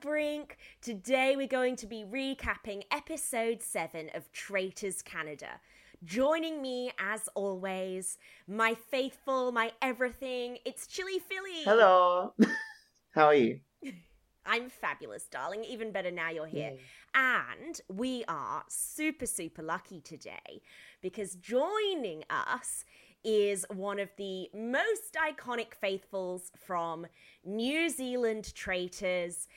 Brink. Today we're going to be recapping episode 7 of Traitors Canada. Joining me, as always, my faithful, my everything, it's Chili Philly. Hello. How are you? I'm fabulous, darling. Even better now you're here. And we are super, super lucky today because joining us is one of the most iconic faithfuls from New Zealand Traitors.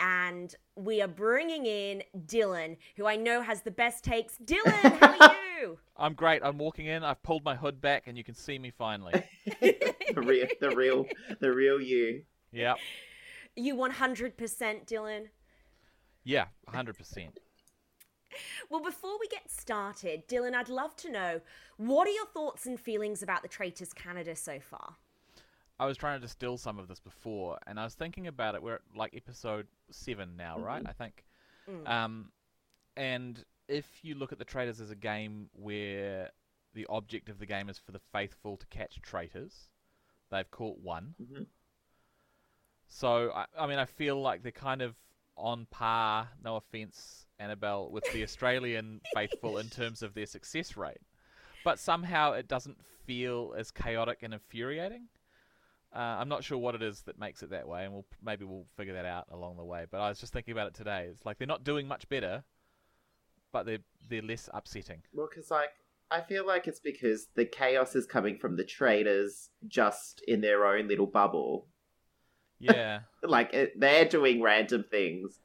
And we are bringing in Dylan, who I know has the best takes. Dylan, how are you? I'm great. I'm walking in. I've pulled my hood back, and you can see me finally. the real, the real, the real you. Yep. You 100% Dylan. Yeah, 100%. Well, before we get started, Dylan, I'd love to know what are your thoughts and feelings about the Traitors Canada so far? I was trying to distill some of this before, and I was thinking about it. We're at like episode seven now, right? I think. Um, and if you look at the traitors as a game where the object of the game is for the faithful to catch traitors, they've caught one. Mhm. So I, I mean, I feel like they're kind of on par. No offense, Annabelle, with the Australian faithful in terms of their success rate, but somehow it doesn't feel as chaotic and infuriating. Uh, I'm not sure what it is that makes it that way, and we'll maybe we'll figure that out along the way. But I was just thinking about it today. It's like they're not doing much better, but they're they're less upsetting. Well, because like I feel like it's because the chaos is coming from the traitors just in their own little bubble. Yeah, Like it, they're doing random things,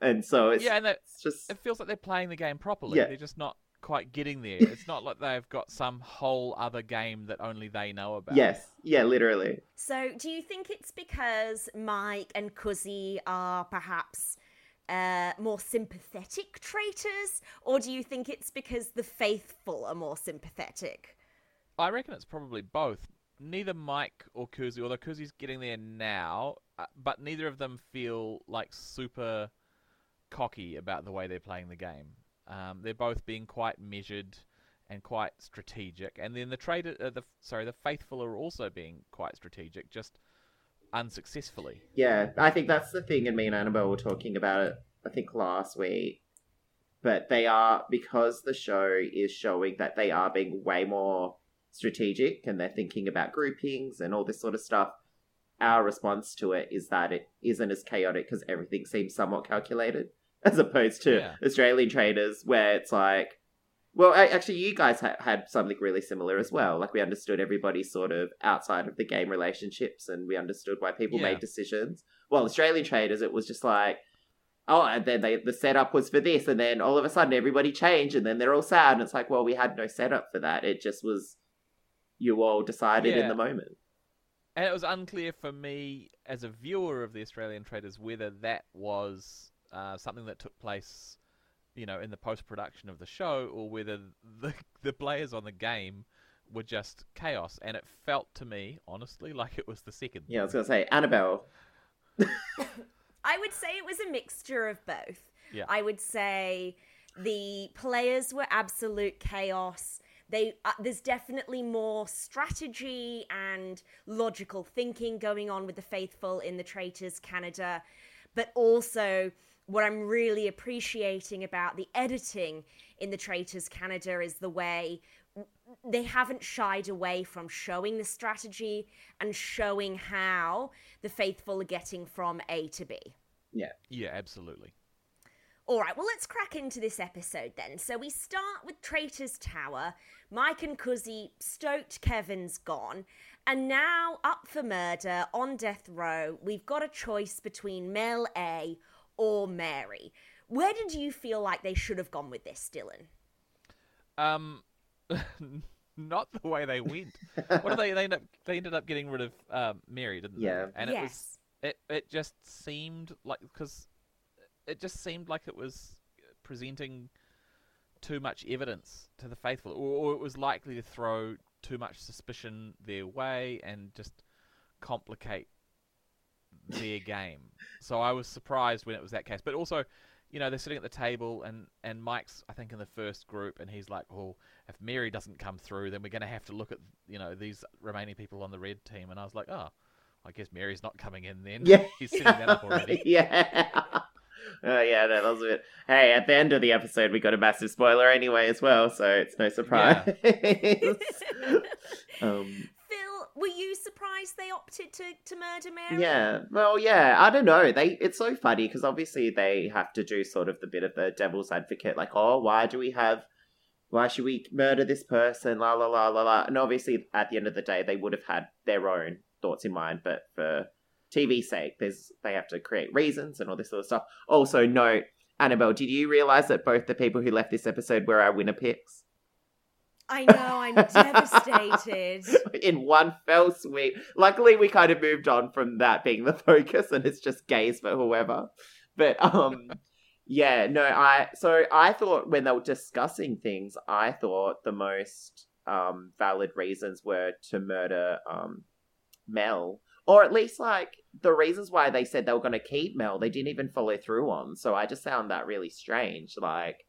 and so it's, yeah, and that, it's just it feels like they're playing the game properly. Yeah. They're just not quite getting there. It's not like they've got some whole other game that only they know about. yes, yeah, literally. So, do you think it's because Mike and Cuzzy are perhaps uh, more sympathetic traitors, or do you think it's because the faithful are more sympathetic? I reckon it's probably both. Neither Mike or Kuzi, although Kuzi's getting there now, uh, but neither of them feel like super cocky about the way they're playing the game. Um, they're both being quite measured and quite strategic, and then the traitor, uh, the sorry, the faithful are also being quite strategic, just unsuccessfully. Yeah, I think that's the thing. And me and Annabelle were talking about it. I think last week, but they are because the show is showing that they are being way more strategic and they're thinking about groupings and all this sort of stuff. Our response to it is that it isn't as chaotic because everything seems somewhat calculated, as opposed to Yeah. Australian traitors where it's like, well, a- actually, you guys ha- had something really similar as well. Like we understood everybody sort of outside of the game relationships, and we understood why people Yeah. made decisions. Well, Australian traitors, it was just like, oh, and then they the setup was for this, and then all of a sudden everybody changed, and then they're all sad, and it's like, well, we had no setup for that. It just was you all decided in the moment. And it was unclear for me as a viewer of the Australian traitors whether that was uh, something that took place, you know, in the post production of the show, or whether the the players on the game were just chaos. And it felt to me, honestly, like it was the second. Yeah, I was gonna say Annabelle. I would say it was a mixture of both. Yeah. I would say the players were absolute chaos. They uh, there's definitely more strategy and logical thinking going on with the faithful in the Traitors Canada, but also what I'm really appreciating about the editing in the Traitors Canada is the way they haven't shied away from showing the strategy and showing how the faithful are getting from A to B. Yeah, Yeah, absolutely. All right, well, let's crack into this episode then. So we start with Traitor's Tower. Mike and Cuzzy stoked Kevin's gone. And now, up for murder on death row, we've got a choice between Mel A or Mary. Where did you feel like they should have gone with this, Dylan? Um, not the way they went. what did they? They ended up. They ended up getting rid of um, Mary, didn't Yeah. they? And it was. yes. It it just seemed like because it just seemed like it was presenting too much evidence to the faithful, or, or it was likely to throw too much suspicion their way and just complicate their game. So I was surprised when it was that case. But also, you know, they're sitting at the table and, and Mike's I think in the first group and he's like, Well, if Mary doesn't come through then we're gonna have to look at you know, these remaining people on the red team and I was like, Oh, I guess Mary's not coming in then. Yeah. He's setting that up already. yeah. Oh yeah, no, that was a bit. Hey, at the end of the episode, we got a massive spoiler anyway as well, so it's no surprise. um, Phil, were you surprised they opted to, to murder Mary? yeah, well, yeah, I don't know. They it's so funny because obviously they have to do sort of the bit of the devil's advocate, like, oh, why do we have, why should we murder this person? La la la la la. And obviously, at the end of the day, they would have had their own thoughts in mind, but for TV sake, there's they have to create reasons and all this sort of stuff. Also, note, Annabelle, did you realize that both the people who left this episode were our winner picks? I know, I'm devastated. in one fell sweep. Luckily, we kind of moved on from that being the focus, and it's just gays for whoever. But um, yeah, no, I so I thought when they were discussing things, I thought the most um valid reasons were to murder um Mel, or at least like the reasons why they said they were going to keep Mel, they didn't even follow through on. So I just found that really strange. Like,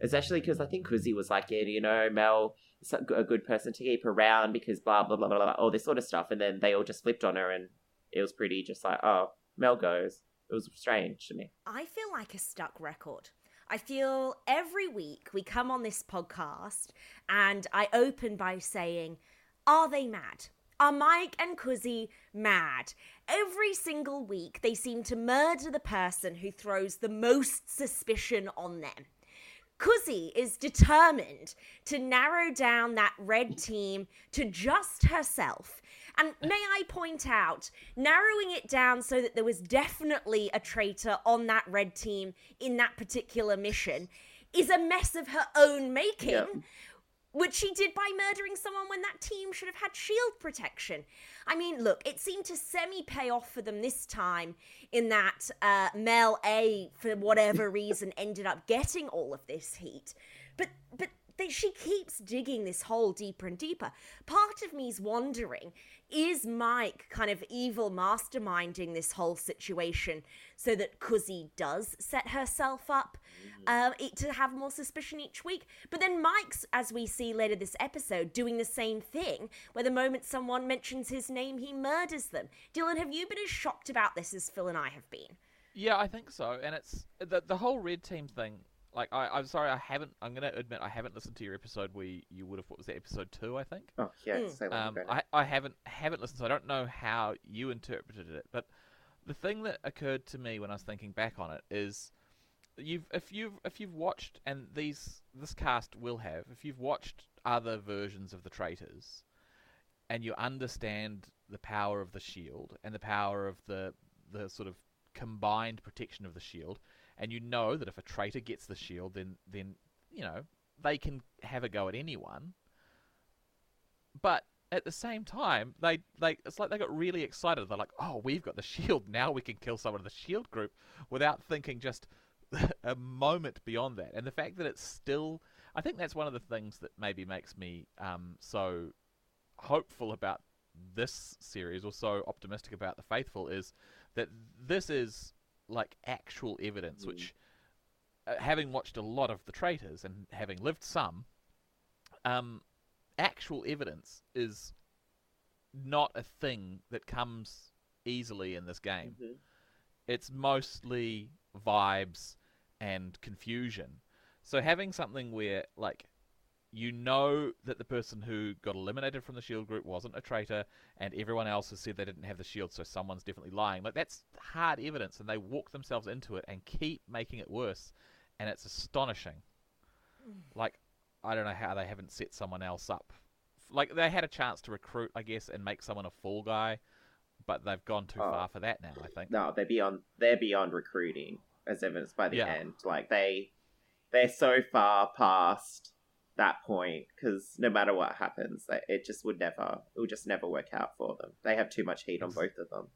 especially because I think Kuzi was like, yeah, you know, Mel a good person to keep around because blah blah blah blah blah, all this sort of stuff, and then they all just flipped on her, and it was pretty just like, oh, Mel goes. It was strange to me. I feel like a stuck record. I feel every week we come on this podcast and I open by saying, Are they mad? Are Mike and Kuzi mad? Every single week they seem to murder the person who throws the most suspicion on them. Kuzi is determined to narrow down that red team to just herself. And may I point out, narrowing it down so that there was definitely a traitor on that red team in that particular mission is a mess of her own making. Which she did by murdering someone when that team should have had shield protection. I mean, look, it seemed to semi pay off for them this time in that uh, Mel A, for whatever reason, ended up getting all of this heat. But but they, she keeps digging this hole deeper and deeper. Part of me's wondering is Mike kind of evil masterminding this whole situation so that Kuzi does set herself up uh, it- to have more suspicion each week? But then Mike's, as we see later this episode, doing the same thing, where the moment someone mentions his name, he murders them. Dylan, have you been as shocked about this as Phil and I have been? Yeah, I think so. And it's the the whole red team thing. Like, I, I'm sorry, I haven't. I'm gonna admit, I haven't listened to your episode where you, you would have. What was that episode two? I think. Oh yeah, Mm. say Um, ago. I, I haven't haven't listened, so I don't know how you interpreted it. But the thing that occurred to me when I was thinking back on it is, you've if you've if you've watched, and these this cast will have, if you've watched other versions of the traitors, and you understand the power of the shield and the power of the the sort of combined protection of the shield, and you know that if a traitor gets the shield, then then you know they can have a go at anyone but at the same time, they they it's like they got really excited. They're like, "Oh, we've got the shield now. We can kill someone in the shield group," without thinking just a moment beyond that. And the fact that it's still, I think that's one of the things that maybe makes me um, so hopeful about this series, or so optimistic about the Faithful, is that this is like actual evidence, Mm. which. Uh, having watched a lot of the traitors and having lived some, um, actual evidence is not a thing that comes easily in this game. Mhm. It's mostly vibes and confusion. So having something where like you know that the person who got eliminated from the shield group wasn't a traitor and everyone else has said they didn't have the shield so someone's definitely lying. Like that's hard evidence and they walk themselves into it and keep making it worse and it's astonishing. Mm. Like I don't know how they haven't set someone else up. Like they had a chance to recruit, I guess, and make someone a fall guy, but they've gone too Oh. far for that now. I think. No, they're beyond. They're beyond recruiting, as evidenced by the Yeah. end. Like they, they're so far past that point because no matter what happens, it just would never. It would just never work out for them. They have too much heat on both of them.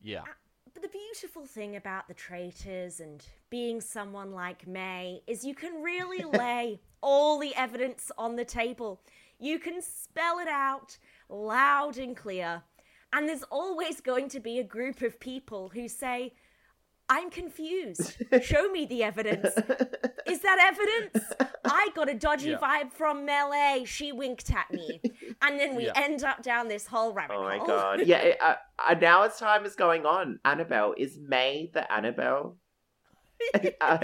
Yeah. Uh, but the beautiful thing about the traitors and being someone like May is you can really lay all the evidence on the table. You can spell it out loud and clear. And there's always going to be a group of people who say, I'm confused. Show me the evidence. Is that evidence? I got a dodgy Yeah. vibe from Melee. She winked at me. And then we Yeah. end up down this whole rabbit hole. Oh my hole. god. Yeah, it, uh, uh, now as time is going on, Annabelle, is May the Annabelle? uh,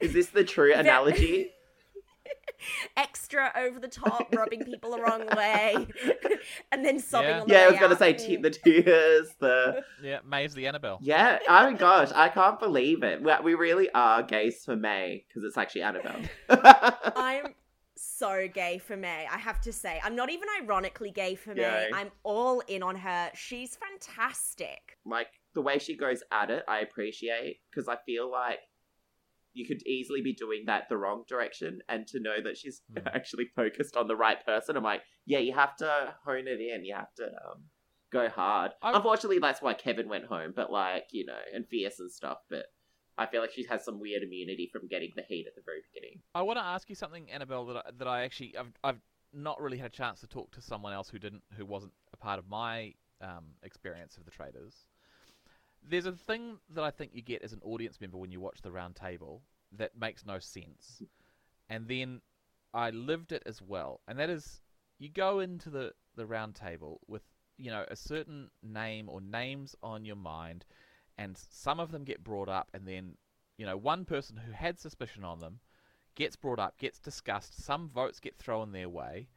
is this the true analogy? Extra over the top, rubbing people the wrong way, and then sobbing Yeah. on the Yeah, I was gonna out. say te- the tears, the Yeah, May's the Annabelle. yeah. Oh my gosh, I can't believe it. We, we really are gays for May because it's actually Annabelle. I'm so gay for May, I have to say. I'm not even ironically gay for May. Yeah. I'm all in on her. She's fantastic. like the way she goes at it, I appreciate because I feel like you could easily be doing that the wrong direction, and to know that she's Hmm. actually focused on the right person, I'm like, yeah, you have to hone it in. You have to um, go hard. I- Unfortunately, that's why Kevin went home, but like you know, and fierce and stuff. But I feel like she has some weird immunity from getting the heat at the very beginning. I want to ask you something, Annabelle, that I, that I actually I've I've not really had a chance to talk to someone else who didn't who wasn't a part of my um, experience of the traitors. There's a thing that I think you get as an audience member when you watch the round table that makes no sense, and then I lived it as well, and that is you go into the the round table with you know a certain name or names on your mind, and some of them get brought up, and then you know one person who had suspicion on them gets brought up, gets discussed, some votes get thrown their way,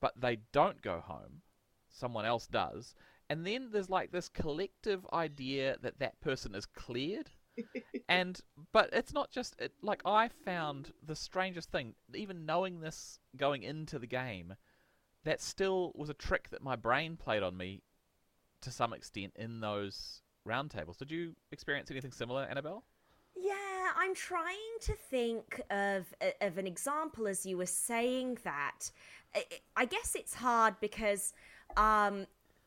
but they don't go home. Someone else does. And then there's like this collective idea that that person is cleared. and but it's not just it, like I found the strangest thing even knowing this going into the game that still was a trick that my brain played on me to some extent in those roundtables. Did you experience anything similar, Annabelle? Yeah, I'm trying to think of of an example as you were saying that. I, I guess it's hard because um,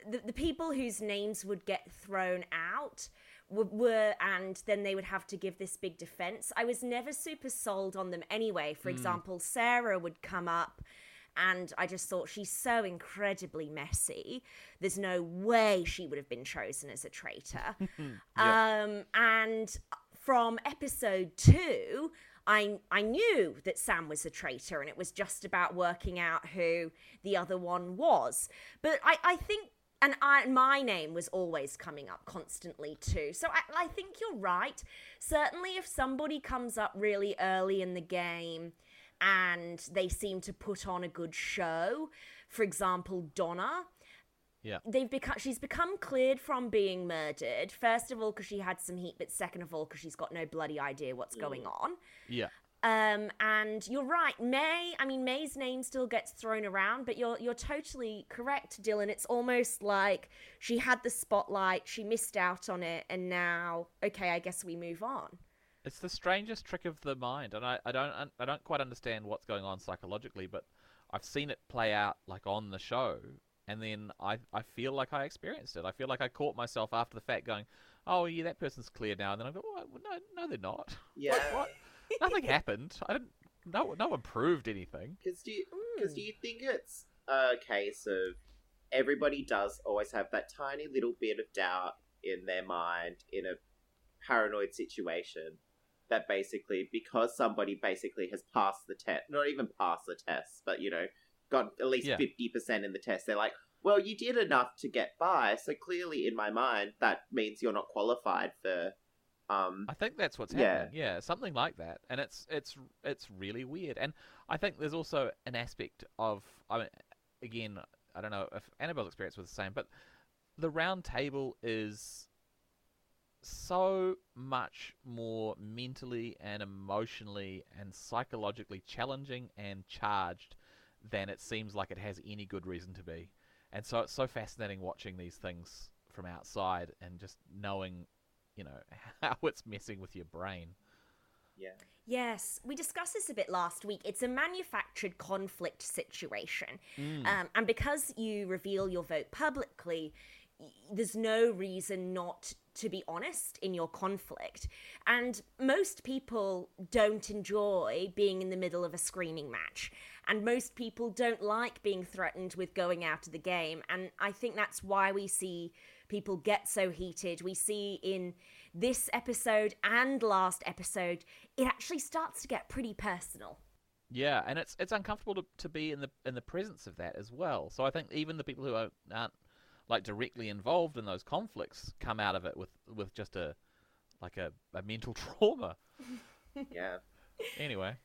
the, the people whose names would get thrown out were, were, and then they would have to give this big defense. I was never super sold on them anyway. For example, Sarah would come up. And I just thought she's so incredibly messy. There's no way she would have been chosen as a traitor. Um, and from episode two, I I knew that Sam was a traitor, and it was just about working out who the other one was. But I I think. And I, my name was always coming up constantly too. So I, I think you're right. Certainly, if somebody comes up really early in the game and they seem to put on a good show, for example, Donna, Yeah. they've become she's become cleared from being murdered first of all because she had some heat but second of all because she's got no bloody idea what's mm. going on Yeah. Um and you're right may i mean may's name still gets thrown around but you're you're totally correct dylan it's almost like she had the spotlight she missed out on it and now okay i guess we move on It's the strangest trick of the mind, and I, I don't I don't quite understand what's going on psychologically, but I've seen it play out like on the show, and then I I feel like I experienced it. I feel like I caught myself after the fact going, oh yeah, that person's clear now, and then I go, oh, no, no, they're not. Yeah. Like, what? Nothing happened. I didn't. No, no one proved anything. Because do you, cause Mm. do you think it's a case of everybody does always have that tiny little bit of doubt in their mind in a paranoid situation that basically because somebody basically has passed the test, not even passed the test, but you know, got at least Yeah. fifty percent in the test, they're like, well, you did enough to get by, so clearly in my mind that means you're not qualified for. Um, I think that's what's Yeah. happening. Yeah, something like that, and it's it's it's really weird. And I think there's also an aspect of I mean, again, I don't know if Annabelle's experience was the same, but the round table is so much more mentally and emotionally and psychologically challenging and charged than it seems like it has any good reason to be. And so it's so fascinating watching these things from outside and just knowing, you know, how it's messing with your brain. yeah. Yes, we discussed this a bit last week. It's a manufactured conflict situation. Um, and because you reveal your vote publicly, there's no reason not to be honest in your conflict. And most people don't enjoy being in the middle of a screening match. And most people don't like being threatened with going out of the game. And I think that's why we see people get so heated. We see in this episode and last episode, it actually starts to get pretty personal. Yeah, and it's it's uncomfortable to, to be in the in the presence of that as well. So I think even the people who are, aren't like directly involved in those conflicts come out of it with with just a like a, a mental trauma. Yeah. Anyway,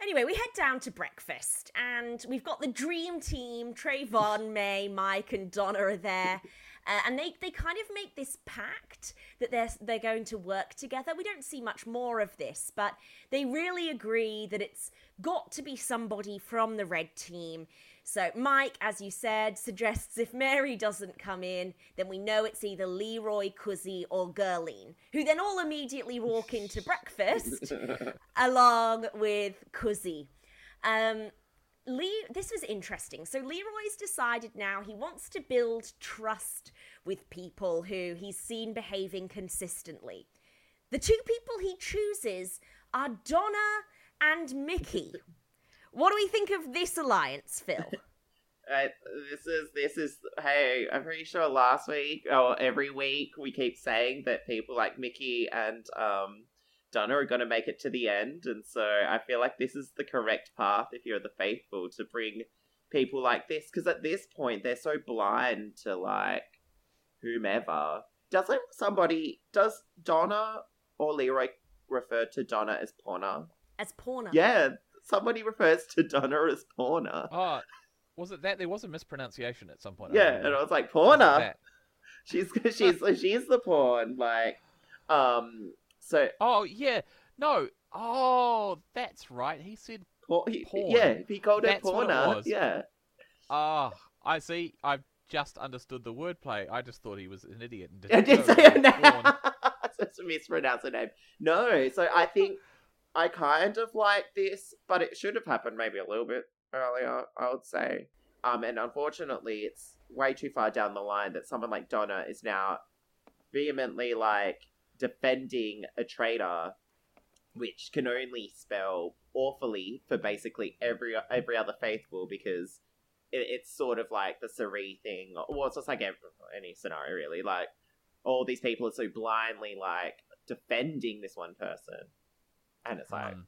Anyway, we head down to breakfast, and we've got the dream team. Trayvon, May, Mike, and Donna are there. Uh, and they, they kind of make this pact that they're, they're going to work together. We don't see much more of this, but they really agree that it's got to be somebody from the red team. So, Mike, as you said, suggests if Mary doesn't come in, then we know it's either Leroy, Cuzzy, or Gerline, who then all immediately walk into breakfast along with Cuzzy. Um, Lee, this was interesting. So Leroy's decided now he wants to build trust with people who he's seen behaving consistently. The two people he chooses are Donna and Mickey. What do we think of this alliance, Phil? This is this is hey, I'm pretty sure last week or every week we keep saying that people like Mickey and um Donna are gonna make it to the end, and so I feel like this is the correct path if you're the faithful to bring people like this because at this point they're so blind to like whomever. Doesn't somebody does Donna or Leroy refer to Donna as Porna? As Porna. Yeah, somebody refers to Donna as Porna. oh, was it that there was a mispronunciation at some point? Yeah, remember. and I was like, Was Porna. She's she's she's the pawn. Like, um, so Oh yeah, no. Oh, that's right. He said, por- he, Porn. yeah, he called That's it was. Yeah, "Ah, I see. I've just understood the wordplay. I just thought he was an idiot and I didn't did know say it name. was porn. so it's a mispronounce her name. No, so I think I kind of like this, but it should have happened maybe a little bit earlier. I would say, um, and unfortunately, it's way too far down the line that someone like Donna is now vehemently like defending a traitor, which can only spell awfully for basically every every other faithful because it, it's sort of like the Sari thing. Well, it's just like every, any scenario really. Like all these people are so blindly like defending this one person, and it's like Um,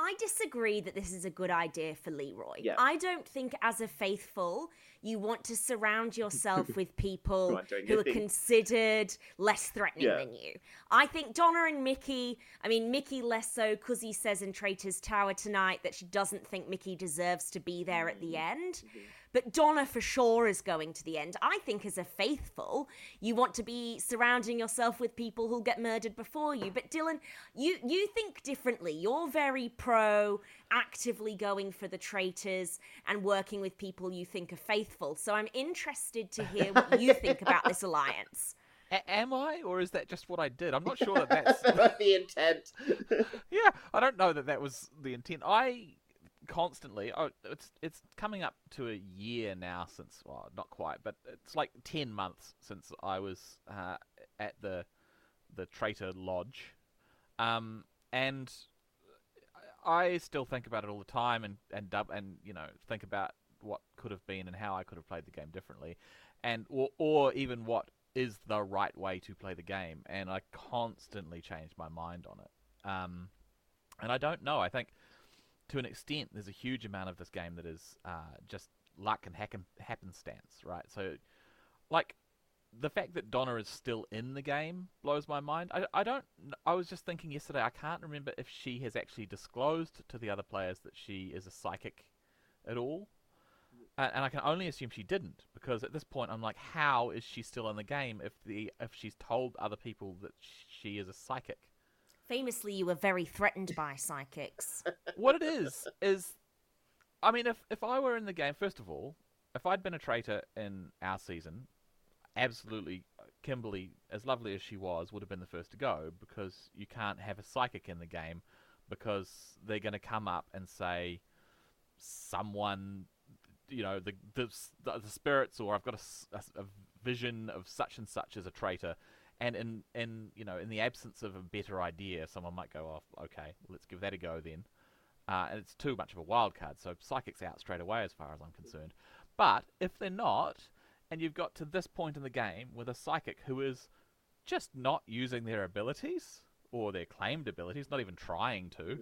I disagree that this is a good idea for Leroy. Yeah. I don't think, as a faithful, you want to surround yourself with people who are anything. considered less threatening Yeah. than you. I think Donna and Mickey, I mean, Mickey less so because he says in Traitor's Tower tonight that she doesn't think Mickey deserves to be there at the end. But Donna for sure is going to the end. I think as a faithful, you want to be surrounding yourself with people who'll get murdered before you. But Dylan, you you think differently. You're very pro actively going for the traitors and working with people you think are faithful. So I'm interested to hear what you think about this alliance. a- am I, or is that just what I did? I'm not sure that that's. the intent. yeah, I don't know that that was the intent. I constantly. Oh, it's it's coming up to a year now since. Well, not quite, but it's like ten months since I was uh, at the the Traitor Lodge, um, and I still think about it all the time, and and dub and you know think about what could have been and how I could have played the game differently, and or or even what is the right way to play the game, and I constantly change my mind on it. Um, and I don't know. I think to an extent, there's a huge amount of this game that is uh, just luck and happen- happenstance, right? So, like, the fact that Donna is still in the game blows my mind. I, I don't. I was just thinking yesterday. I can't remember if she has actually disclosed to the other players that she is a psychic at all. And, and I can only assume she didn't because at this point I'm like, how is she still in the game if the if she's told other people that she is a psychic? Famously, you were very threatened by psychics. what it is is I mean if if I were in the game first of all, if I'd been a traitor in our season, absolutely Kimberly, as lovely as she was, would have been the first to go because you can't have a psychic in the game because they're going to come up and say someone you know the the, the, spirits or I've got a vision of such and such as a traitor and in in you know in the absence of a better idea someone might go off okay let's give that a go then uh, and it's too much of a wild card so psychics out straight away as far as I'm concerned but if they're not and you've got to this point in the game with a psychic who is just not using their abilities or their claimed abilities, not even trying to,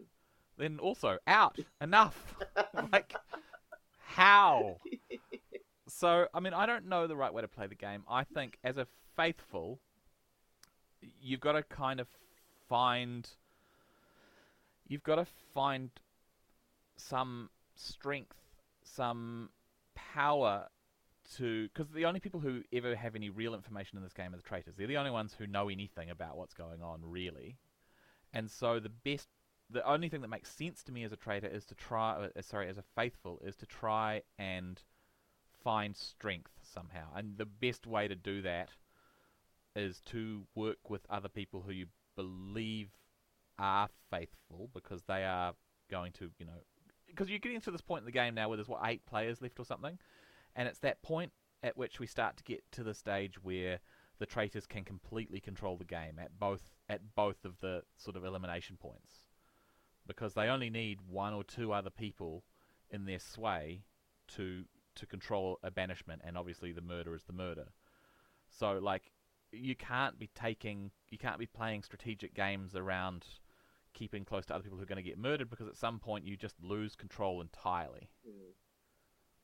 then also out. Enough. like, how? So, I mean, I don't know the right way to play the game. I think as a faithful, you've got to kind of find. You've got to find some strength, some power to because the only people who ever have any real information in this game are the traitors. They're the only ones who know anything about what's going on, really. And so the best, the only thing that makes sense to me as a traitor is to try. Uh, sorry, as a faithful, is to try and find strength somehow. And the best way to do that is to work with other people who you believe are faithful because they are going to, you know, because you're getting to this point in the game now where there's what eight players left or something? And it's that point at which we start to get to the stage where the traitors can completely control the game at both at both of the sort of elimination points. Because they only need one or two other people in their sway to to control a banishment and obviously the murder is the murder. So like you can't be taking you can't be playing strategic games around keeping close to other people who are going to get murdered because at some point you just lose control entirely Mm.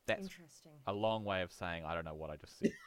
that's Interesting. a long way of saying I don't know what I just said.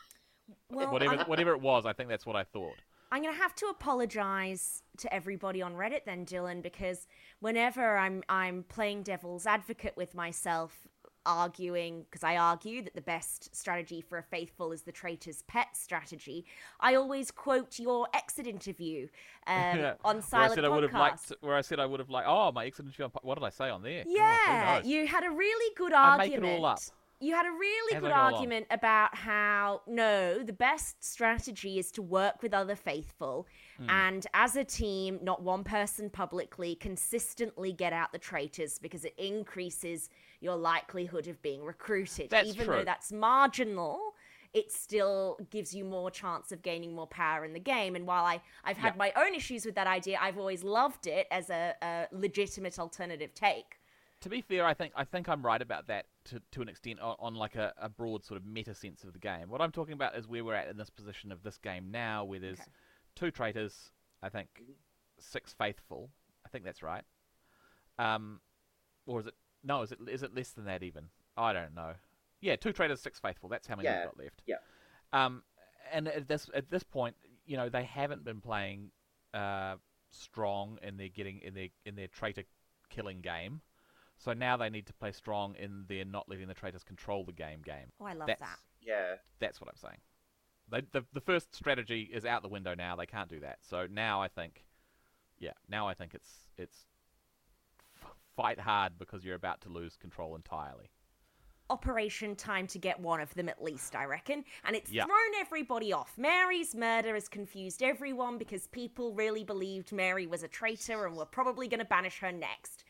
Well, whatever I'm, whatever it was, I think that's what I thought. I'm going to have to apologize to everybody on Reddit then, Dylan, because whenever I'm I'm playing devil's advocate with myself, arguing because I argue that the best strategy for a faithful is the traitor's pet strategy. I always quote your exit interview um, Yeah. on Where I Silent said I would have Podcast. liked. Where I said I would have liked. Oh, my exit interview. What did I say on there? Oh, Yeah, knows? you had a really good argument. I make it argument. all up. You had a really As good go along. argument about how no, the best strategy is to work with other faithful Hmm. and as a team, not one person publicly, consistently get out the traitors because it increases your likelihood of being recruited. That's Even true. though that's marginal, it still gives you more chance of gaining more power in the game. And while I, I've had Yeah. my own issues with that idea, I've always loved it as a, a legitimate alternative take. To be fair, I think I think I'm right about that to, to an extent on, on like a, a broad sort of meta sense of the game. What I'm talking about is where we're at in this position of this game now, where there's Okay. two traitors, I think, six faithful. I think that's right. Um, or is it no? Is it is it less than that even? I don't know. Yeah, two traitors, six faithful. That's how many Yeah, we've got left. yeah. Um, and at this at this point, you know, they haven't been playing uh, strong in their getting in their in their traitor killing game. So now they need to play strong in their not letting the traitors control the game game. Oh, I love That's that. Yeah. that's what I'm saying. They, the the first strategy is out the window now. They can't do that. So now I think, yeah, now I think it's it's f- fight hard because you're about to lose control entirely. operation time to get one of them at least, I reckon. And it's Yeah. thrown everybody off. Mary's murder has confused everyone because people really believed Mary was a traitor and were probably going to banish her next.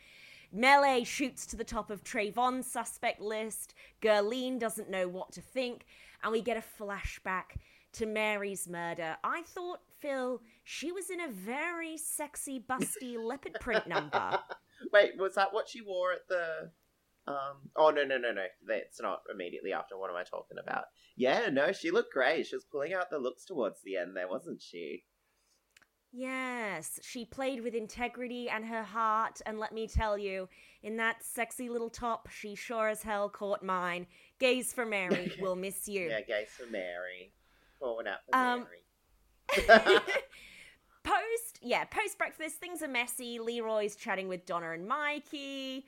Melee shoots to the top of Trayvon's suspect list. Gerline doesn't know what to think. And we get a flashback to Mary's murder. I thought, Phil, she was in a very sexy, busty leopard print number. Wait, was that what she wore at the? Um. Oh no no no no! That's not immediately after. What am I talking about? Yeah, no, she looked great. She was pulling out the looks towards the end there, wasn't she? Yes, she played with integrity and her heart, and let me tell you, in that sexy little top, she sure as hell caught mine. Gays for Mary, we'll miss you. Yeah, gays for Mary. Pouring out for Um, Mary. post, yeah, post breakfast, things are messy. Leroy's chatting with Donna and Mikey.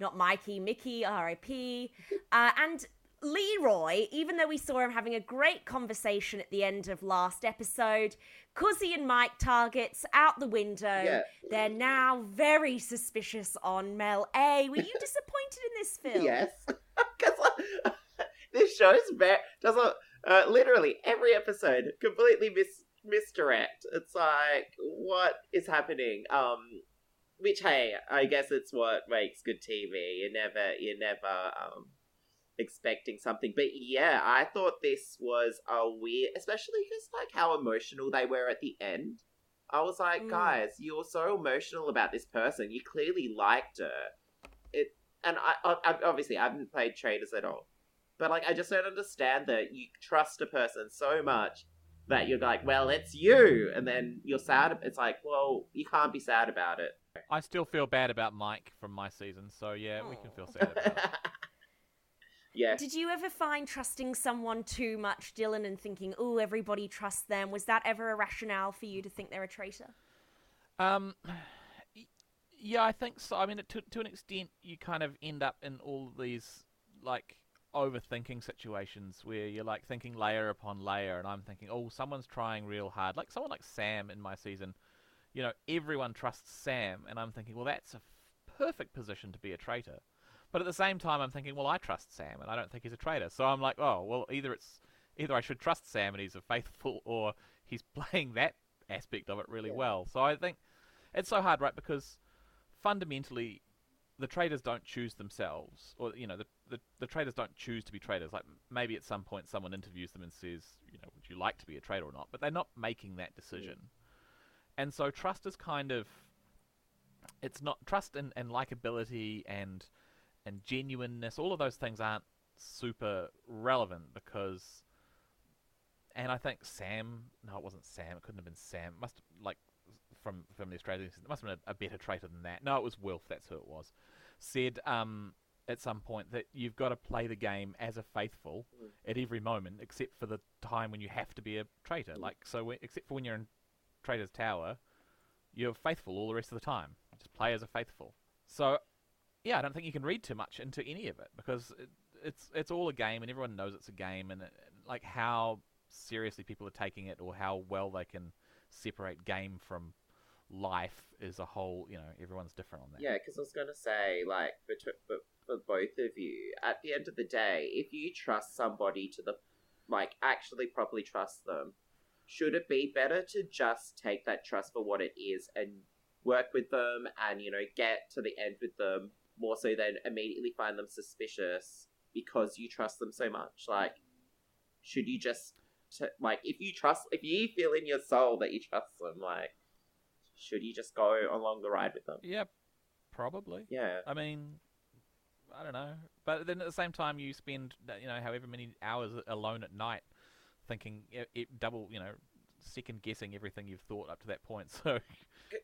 Not Mikey, Mickey, RIP. Uh, and Leroy, even though we saw him having a great conversation at the end of last episode, Cuzzy and Mike targets out the window. Yeah. They're now very suspicious on Mel A. Were you disappointed in this film? Yes, because this show's very doesn't uh, literally every episode completely mis- misdirect. It's like what is happening? Um, which hey, I guess it's what makes good TV. You're never, you're never um expecting something, but yeah, I thought this was a weird, especially because like how emotional they were at the end. I was like, Mm. guys, you're so emotional about this person. You clearly liked her. It and I, I I- obviously I haven't played traitors at all, but like I just don't understand that you trust a person so much that you're like, well, it's you, and then you're sad. It's like, well, you can't be sad about it. I still feel bad about Mike from my season, so yeah, we can feel sad about it. yeah, Did you ever find trusting someone too much, Dylan, and thinking, oh, everybody trusts them? Was that ever a rationale for you to think they're a traitor? Um, yeah, I think so. I mean, to to an extent, you kind of end up in all these like overthinking situations where you're like thinking layer upon layer, and I'm thinking, oh, someone's trying real hard. Like someone like Sam in my season, you know, everyone trusts Sam, and I'm thinking, well, that's a f- perfect position to be a traitor. But at the same time, I'm thinking, well, I trust Sam, and I don't think he's a traitor. So I'm like, oh, well, either it's either I should trust Sam and he's a faithful, or he's playing that aspect of it really Yeah. well. So I think it's so hard, right? Because fundamentally, the traitors don't choose themselves, or you know, the, the the traitors don't choose to be traitors. Like maybe at some point someone interviews them and says, you know, would you like to be a traitor or not? But they're not making that decision. And so trust is kind of it's not trust and, and likability and and genuineness. All of those things aren't super relevant because. And I think Sam, no, it wasn't Sam. It couldn't have been Sam. It must like from from the Australian. It must have been a, a better traitor than that. No, it was Wilf. That's who it was. Said um, at some point that you've got to play the game as a faithful Mm. at every moment, except for the time when you have to be a traitor. Like so, when, except for when you're in Traitor's Tower, you're faithful all the rest of the time. Just play as a faithful. So, yeah, I don't think you can read too much into any of it because it, it's it's all a game and everyone knows it's a game and it, like how seriously people are taking it or how well they can separate game from life is a whole. You know, everyone's different on that. Yeah, because I was going to say, like, for, for, for both of you, at the end of the day, if you trust somebody to the, like, actually properly trust them, should it be better to just take that trust for what it is and work with them and, you know, get to the end with them more so than immediately find them suspicious because you trust them so much? Like, should you just, t- like, if you trust, if you feel in your soul that you trust them, like, should you just go along the ride with them? Yeah, probably. Yeah. I mean, I don't know, but then at the same time, you spend you know however many hours alone at night thinking it, it double, you know, second guessing everything you've thought up to that point. So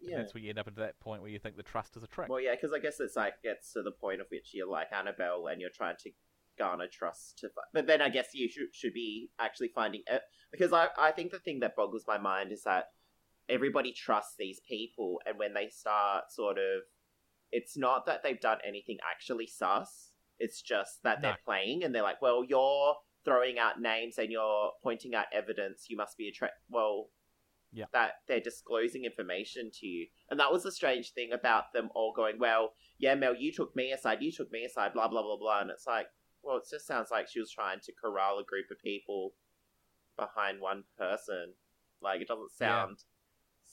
Yeah. that's where you end up at that point where you think the trust is a trick. Well, yeah, because I guess it's like gets to the point of which you're like Annabelle and you're trying to garner trust to. Fi- but then I guess you should, should be actually finding it because I I think the thing that boggles my mind is that everybody trusts these people, and when they start sort of, it's not that they've done anything actually sus. It's just that they're playing, and they're like, well, you're throwing out names and you're pointing out evidence. You must be a tra- well. Yeah. That they're disclosing information to you. And that was the strange thing about them all going, well, yeah, Mel, you took me aside, you took me aside, blah, blah, blah, blah. And it's like, well, it just sounds like she was trying to corral a group of people behind one person. Like, it doesn't sound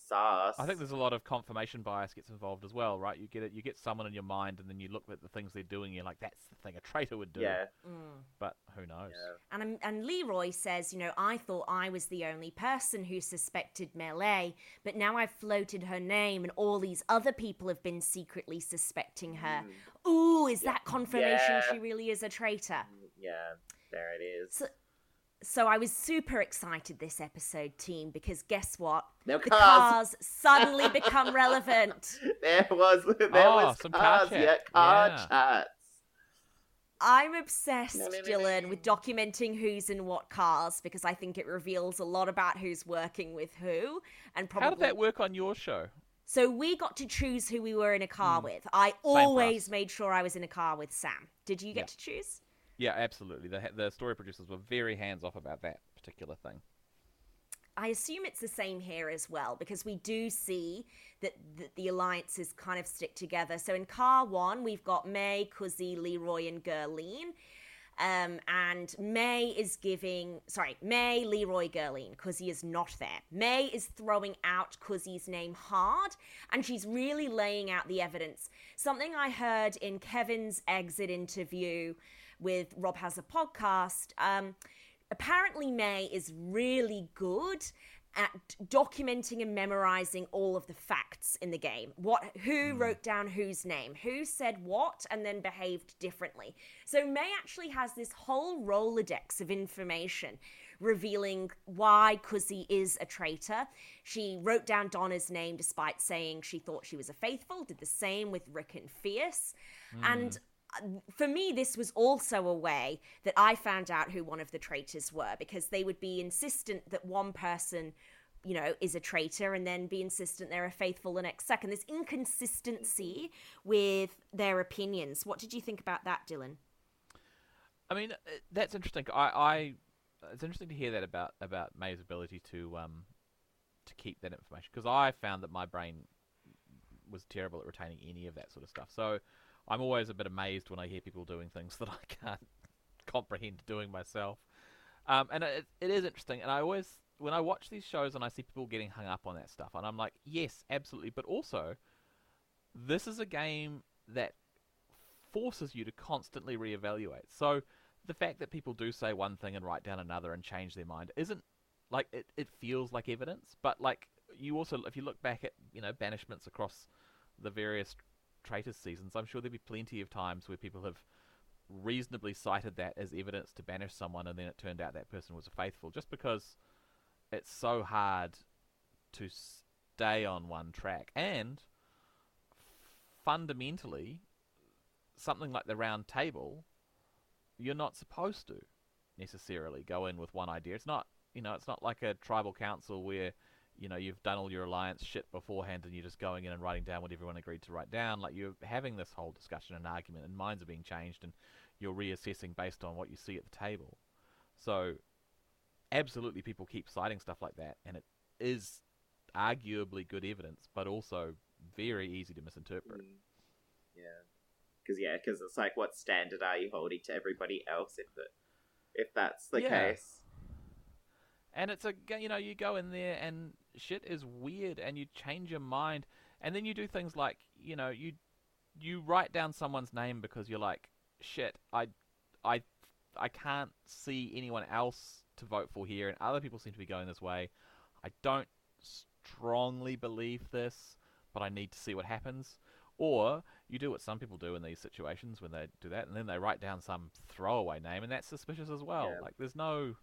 sus. I think there's a lot of confirmation bias gets involved as well, right? You get it, you get someone in your mind, and then you look at the things they're doing, you're like, that's the thing a traitor would do. Yeah. Mm. But who knows? yeah. And, um, and Leroy says, you know, I thought I was the only person who suspected Melee, but now I've floated her name and all these other people have been secretly suspecting her. Mm, Ooh, is Yeah. that confirmation Yeah. she really is a traitor? mm, yeah, there it is. So- So I was super excited this episode, team, because guess what? now, The cars. cars suddenly become relevant. There was, there Oh, was some car cars, chat. yeah, car Yeah. chats. I'm obsessed, No, no, no, Dylan, no. with documenting who's in what cars because I think it reveals a lot about who's working with who, and probably How did that work on your show? So we got to choose who we were in a car Hmm. with. I for always made sure I was in a car with Sam. Did you get Yeah. to choose? Yeah, absolutely. The the story producers were very hands off about that particular thing. I assume it's the same here as well because we do see that, that the alliances kind of stick together. So in car one, we've got May, Cuzzy, Leroy, and Gerline. Um, and May is giving, sorry, May, Leroy, Gerline. Cuzzy is not there. May is throwing out Cuzzy's name hard, and she's really laying out the evidence. Something I heard in Kevin's exit interview with Rob Has a Podcast. Um, apparently May is really good at documenting and memorizing all of the facts in the game. What who wrote down whose name, who said what and then behaved differently. So May actually has this whole Rolodex of information revealing why Kuzi is a traitor. She wrote down Donna's name despite saying she thought she was a faithful, did the same with Rick and Fierce. And uh, for me, this was also a way that I found out who one of the traitors were because they would be insistent that one person, you know, is a traitor and then be insistent they're a faithful the next second. This inconsistency with their opinions. What did you think about that, Dylan? I mean, uh, that's interesting. I, I it's interesting to hear that about about May's ability to um to keep that information because I found that my brain was terrible at retaining any of that sort of stuff. So I'm always a bit amazed when I hear people doing things that I can't comprehend doing myself. Um, and it, it is interesting, and I always when I watch these shows and I see people getting hung up on that stuff, and I'm like, yes, absolutely, but also this is a game that forces you to constantly reevaluate. So the fact that people do say one thing and write down another and change their mind isn't like it, it feels like evidence, but like you also if you look back at, you know, banishments across the various traitors seasons, I'm sure there'd be plenty of times where people have reasonably cited that as evidence to banish someone and then it turned out that person was a faithful just because it's so hard to stay on one track. And fundamentally something like the round table you're not supposed to necessarily go in with one idea. It's not you know it's not like a tribal council where you know you've done all your alliance shit beforehand and you're just going in and writing down what everyone agreed to write down like you're having this whole discussion and argument and minds are being changed and you're reassessing based on what you see at the table so absolutely people keep citing stuff like that and it is arguably good evidence but also very easy to misinterpret Mm. Yeah, because yeah, because it's like, what standard are you holding to everybody else if it, if that's the Yeah. case? And it's a you know you go in there and shit is weird and you change your mind and then you do things like you know you you write down someone's name because you're like shit I I I can't see anyone else to vote for here and other people seem to be going this way. I don't strongly believe this, but I need to see what happens. Or you do what some people do in these situations when they do that and then they write down some throwaway name and that's suspicious as well. Yeah. Like there's no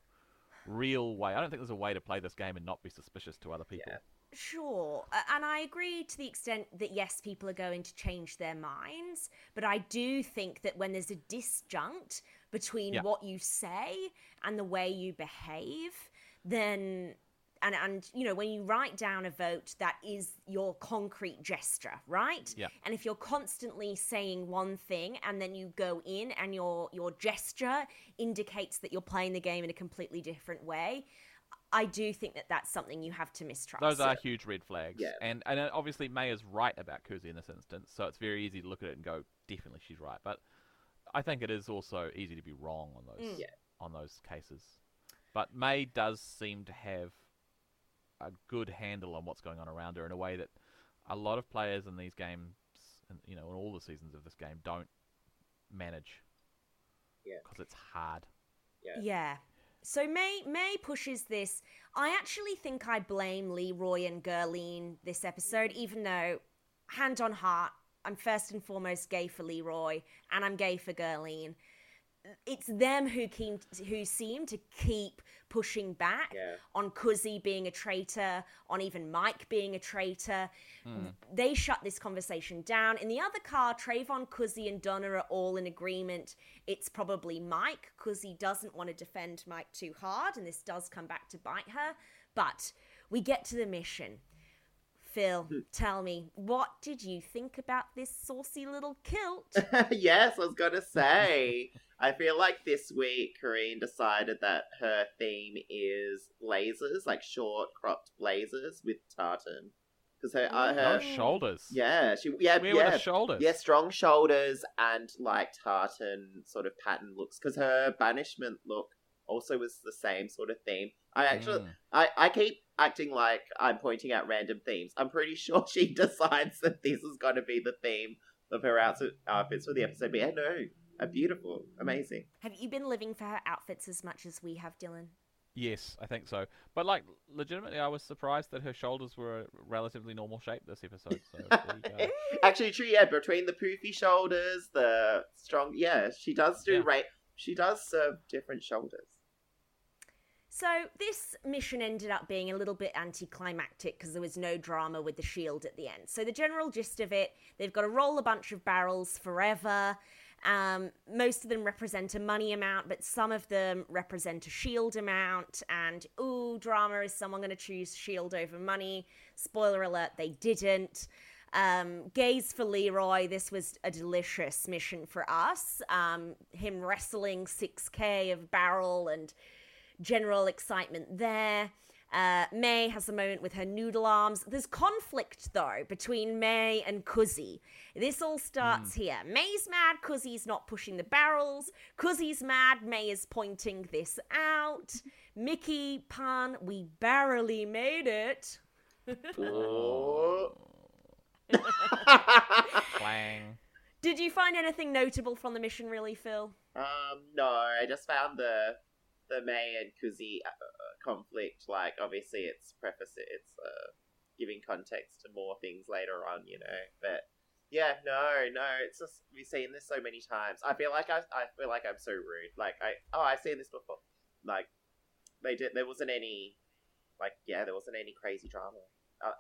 real way. I don't think there's a way to play this game and not be suspicious to other people. Yeah. Sure, and I agree to the extent that yes, people are going to change their minds, but I do think that when there's a disjunct between Yeah. what you say and the way you behave, then and and you know when you write down a vote that is your concrete gesture right Yeah. and if you're constantly saying one thing and then you go in and your your gesture indicates that you're playing the game in a completely different way i do think that that's something you have to mistrust Those are huge red flags. Yeah. And and uh, obviously May is right about Kuzi in this instance, so it's very easy to look at it and go, definitely she's right. But I think it is also easy to be wrong on those Mm. Yeah. on those cases. But May does seem to have a good handle on what's going on around her in a way that a lot of players in these games, and you know, in all the seasons of this game, don't manage. Yeah. Because it's hard. Yeah. Yeah. So May May pushes this. I actually think I blame Leroy and Gerline this episode, even though, hand on heart, I'm first and foremost gay for Leroy and I'm gay for Gerline. It's them who keep, who seem to keep pushing back Yeah. on Kuzi being a traitor, on even Mike being a traitor. Hmm. They shut this conversation down. In the other car, Trayvon, Kuzi, and Donna are all in agreement. It's probably Mike. Kuzi doesn't want to defend Mike too hard, and this does come back to bite her. But we get to the mission. Phil, tell me, what did you think about this saucy little kilt? yes, I was gonna say. I feel like this week Karine decided that her theme is blazers, like short cropped blazers with tartan. Because her, uh, her, Oh. shoulders. yeah, she, yeah, Where were yeah, the shoulders? yeah, strong shoulders and like tartan sort of pattern looks. Because her banishment look also was the same sort of theme. I actually, Mm. I, I keep acting like I'm pointing out random themes. I'm pretty sure she decides that this is going to be the theme of her outfit, outfits for the episode. But yeah, no, are beautiful, amazing. have you been living for her outfits as much as we have, Dylan? Yes, I think so. But like, legitimately, I was surprised that her shoulders were a relatively normal shape this episode. So there you go. Actually, true. Yeah, between the poofy shoulders, the strong. Yeah, she does do Yeah. right. She does serve different shoulders. So this mission ended up being a little bit anticlimactic because there was no drama with the shield at the end. So the general gist of it, they've got to roll a bunch of barrels forever. Um, most of them represent a money amount, but some of them represent a shield amount. And ooh, drama is someone going to choose shield over money? Spoiler alert, they didn't. Um, gays for Leroy. This was a delicious mission for us. Um, him wrestling 6k of barrel and general excitement there. Uh, May has a moment with her noodle arms. There's conflict, though, between May and Kuzi. This all starts here. May's mad, Kuzi's not pushing the barrels. Kuzi's mad, May is pointing this out. Mickey, pun, we barely made it. Clang. Did you find anything notable from the mission, really, Phil? Um, no, I just found the the May and Kuzi uh, conflict. Like, obviously, it's preface it's uh, giving context to more things later on, you know. But yeah, no, no, it's just we've seen this so many times. I feel like I, I feel like I'm so rude. Like, I oh, I've seen this before. Like, they did. There wasn't any, like, yeah, there wasn't any crazy drama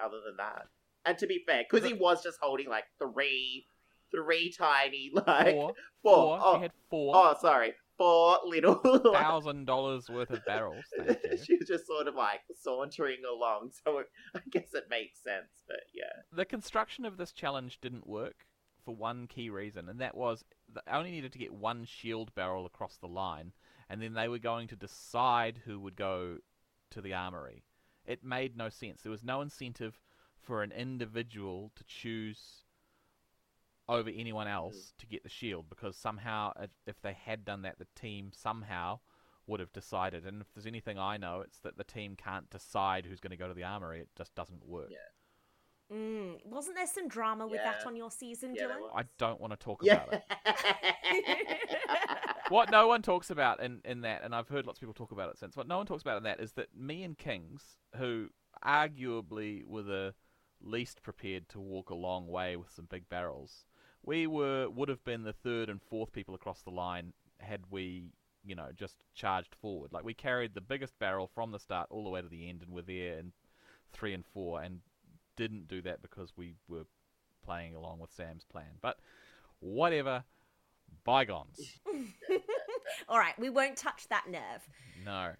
other than that. And to be fair, Kuzi was just holding like three, three tiny like Four. four. Four. Oh, had four oh, sorry, four little. thousand dollars worth of barrels. She was just sort of like sauntering along, so it, I guess it makes sense. But yeah, the construction of this challenge didn't work for one key reason, and that was I only needed to get one shield barrel across the line, and then they were going to decide who would go to the armory. It made no sense. There was no incentive for an individual to choose over anyone else to get the shield because somehow, if- if they had done that, the team somehow would have decided. And if there's anything I know, it's that the team can't decide who's going to go to the armory. It just doesn't work. Yeah. Mm, wasn't there some drama with that on your season, Yeah, Dylan? I don't want to talk yeah. about it. what no one talks about in, in that, and I've heard lots of people talk about it since, what no one talks about in that is that me and Kings, who arguably were the least prepared to walk a long way with some big barrels, we were would have been the third and fourth people across the line had we, you know, just charged forward. Like we carried the biggest barrel from the start all the way to the end and were there in three and four and didn't do that because we were playing along with Sam's plan. But whatever, bygones. All right, we won't touch that nerve. No.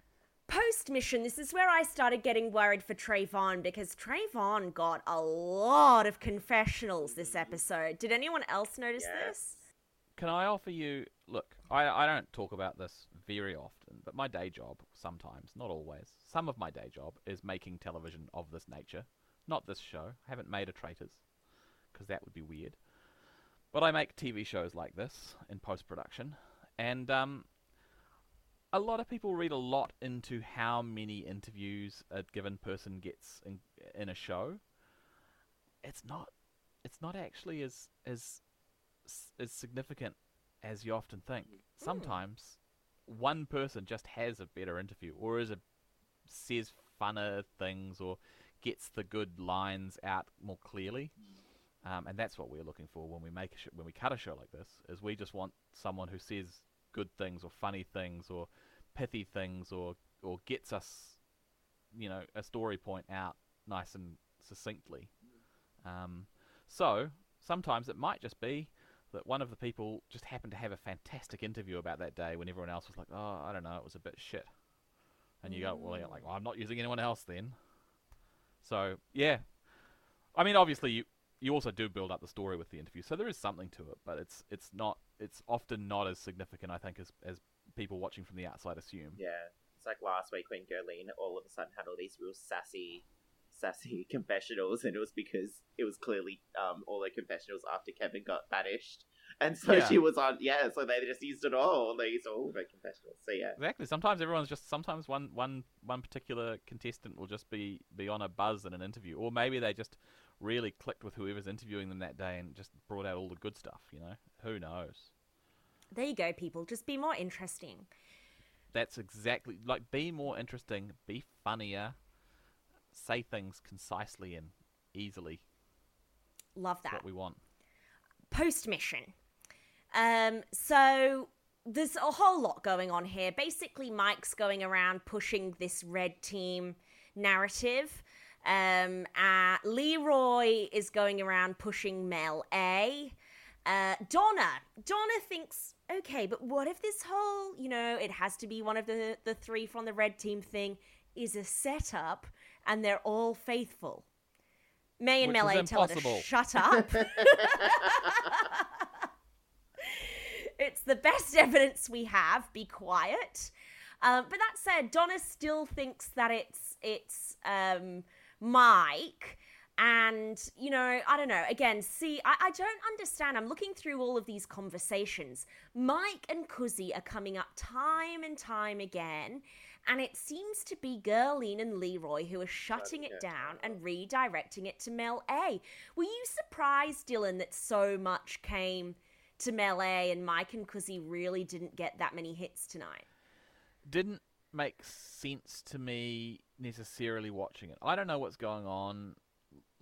Post mission, this is where I started getting worried for Trayvon because Trayvon got a lot of confessionals this episode. Did anyone else notice Yes. this? Can I offer you? Look, I, I don't talk about this very often, but my day job, sometimes, not always, some of my day job is making television of this nature. Not this show. I haven't made a Traitors, because that would be weird. But I make TV shows like this in post production, and um, a lot of people read a lot into how many interviews a given person gets in, in a show. It's not. It's not actually as as as significant as you often think. Sometimes one person just has a better interview, or is a says funner things, or gets the good lines out more clearly. Um, and that's what we're looking for when we make a sh- when we cut a show like this. Is we just want someone who says good things, or funny things, or pithy things, or or gets us, you know, a story point out nice and succinctly. Um, so sometimes it might just be that one of the people just happened to have a fantastic interview about that day when everyone else was like, "Oh, I don't know, it was a bit shit," and you go, "Well, like, well, I'm not using anyone else then." So yeah, I mean, obviously you you also do build up the story with the interview, so there is something to it, but it's it's not it's often not as significant, I think, as as people watching from the outside assume. yeah. It's like last week when Gerline all of a sudden had all these real sassy, sassy confessionals, and it was because it was clearly um all the confessionals after Kevin got banished, and so Yeah. she was on. Yeah, so they just used it all. They used all of her confessionals. So yeah, Exactly. Sometimes everyone's just sometimes one one one particular contestant will just be be on a buzz in an interview, or maybe they just really clicked with whoever's interviewing them that day and just brought out all the good stuff. You know, who knows? There you go, people. Just be more interesting. That's exactly like be more interesting, be funnier, say things concisely and easily. Love That's that. what we want. Post mission. Um, so there's a whole lot going on here. Basically, Mike's going around pushing this red team narrative. Um, uh, Leroy is going around pushing Mel A. Uh, Donna, Donna thinks, okay, but what if this whole, you know, it has to be one of the the three from the red team thing is a setup, and they're all faithful. May and Which is Mel tell her to shut up. it's the best evidence we have. Be quiet. Um, but that said, Donna still thinks that it's it's um, Mike. And, you know, I don't know. Again, see, I, I don't understand. I'm looking through all of these conversations. Mike and Kuzi are coming up time and time again. And it seems to be Gerline and Leroy who are shutting it it down and redirecting it to Mel A. Were you surprised, Dylan, that so much came to Mel A and Mike and Kuzi really didn't get that many hits tonight? Didn't make sense to me necessarily watching it. I don't know what's going on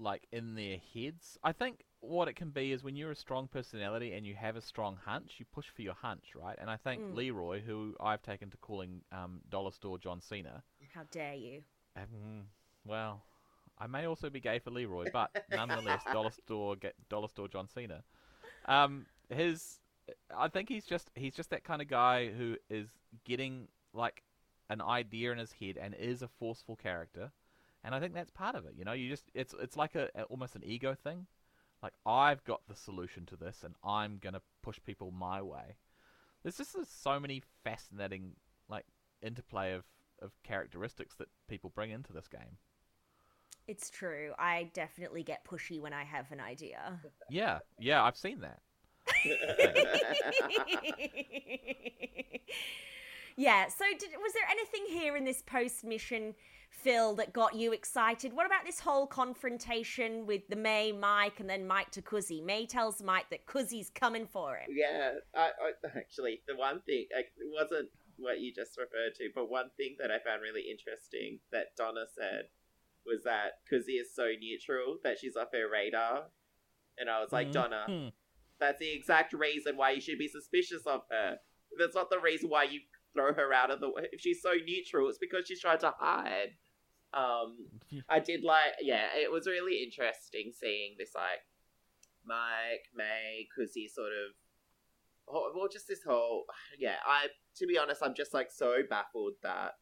like in their heads. I think what it can be is when you're a strong personality and you have a strong hunch, you push for your hunch, right? And I think Mm. Leroy, who I've taken to calling um, Dollar Store John Cena, How dare you? um, well, I may also be gay for Leroy, but nonetheless, Dollar Store get Dollar Store John Cena. Um, his, I think he's just he's just that kind of guy who is getting like an idea in his head and is a forceful character, and I think that's part of it. You know, you just it's it's like a, a almost an ego thing. Like I've got the solution to this, and I'm gonna push people my way. There's just there's so many fascinating like interplay of of characteristics that people bring into this game. It's true. I definitely get pushy when I have an idea. Yeah, yeah, I've seen that. yeah. So, did, was there anything here in this post mission, Phil, that got you excited? What about this whole confrontation with the May, Mike, and then Mike to Kuzi? May tells Mike that Kuzi's coming for him. Yeah, I, I actually the one thing like, it wasn't what you just referred to, but one thing that I found really interesting that Donna said was that Kuzi is so neutral that she's off her radar, and I was like, Donna, Mhm. that's the exact reason why you should be suspicious of her. That's not the reason why you throw her out of the way. If she's so neutral, it's because she's trying to hide. Um, I did like, yeah, it was really interesting seeing this, like, Mike, May, Kuzi sort of, oh, well, just this whole, yeah, I, to be honest, I'm just, like, so baffled that,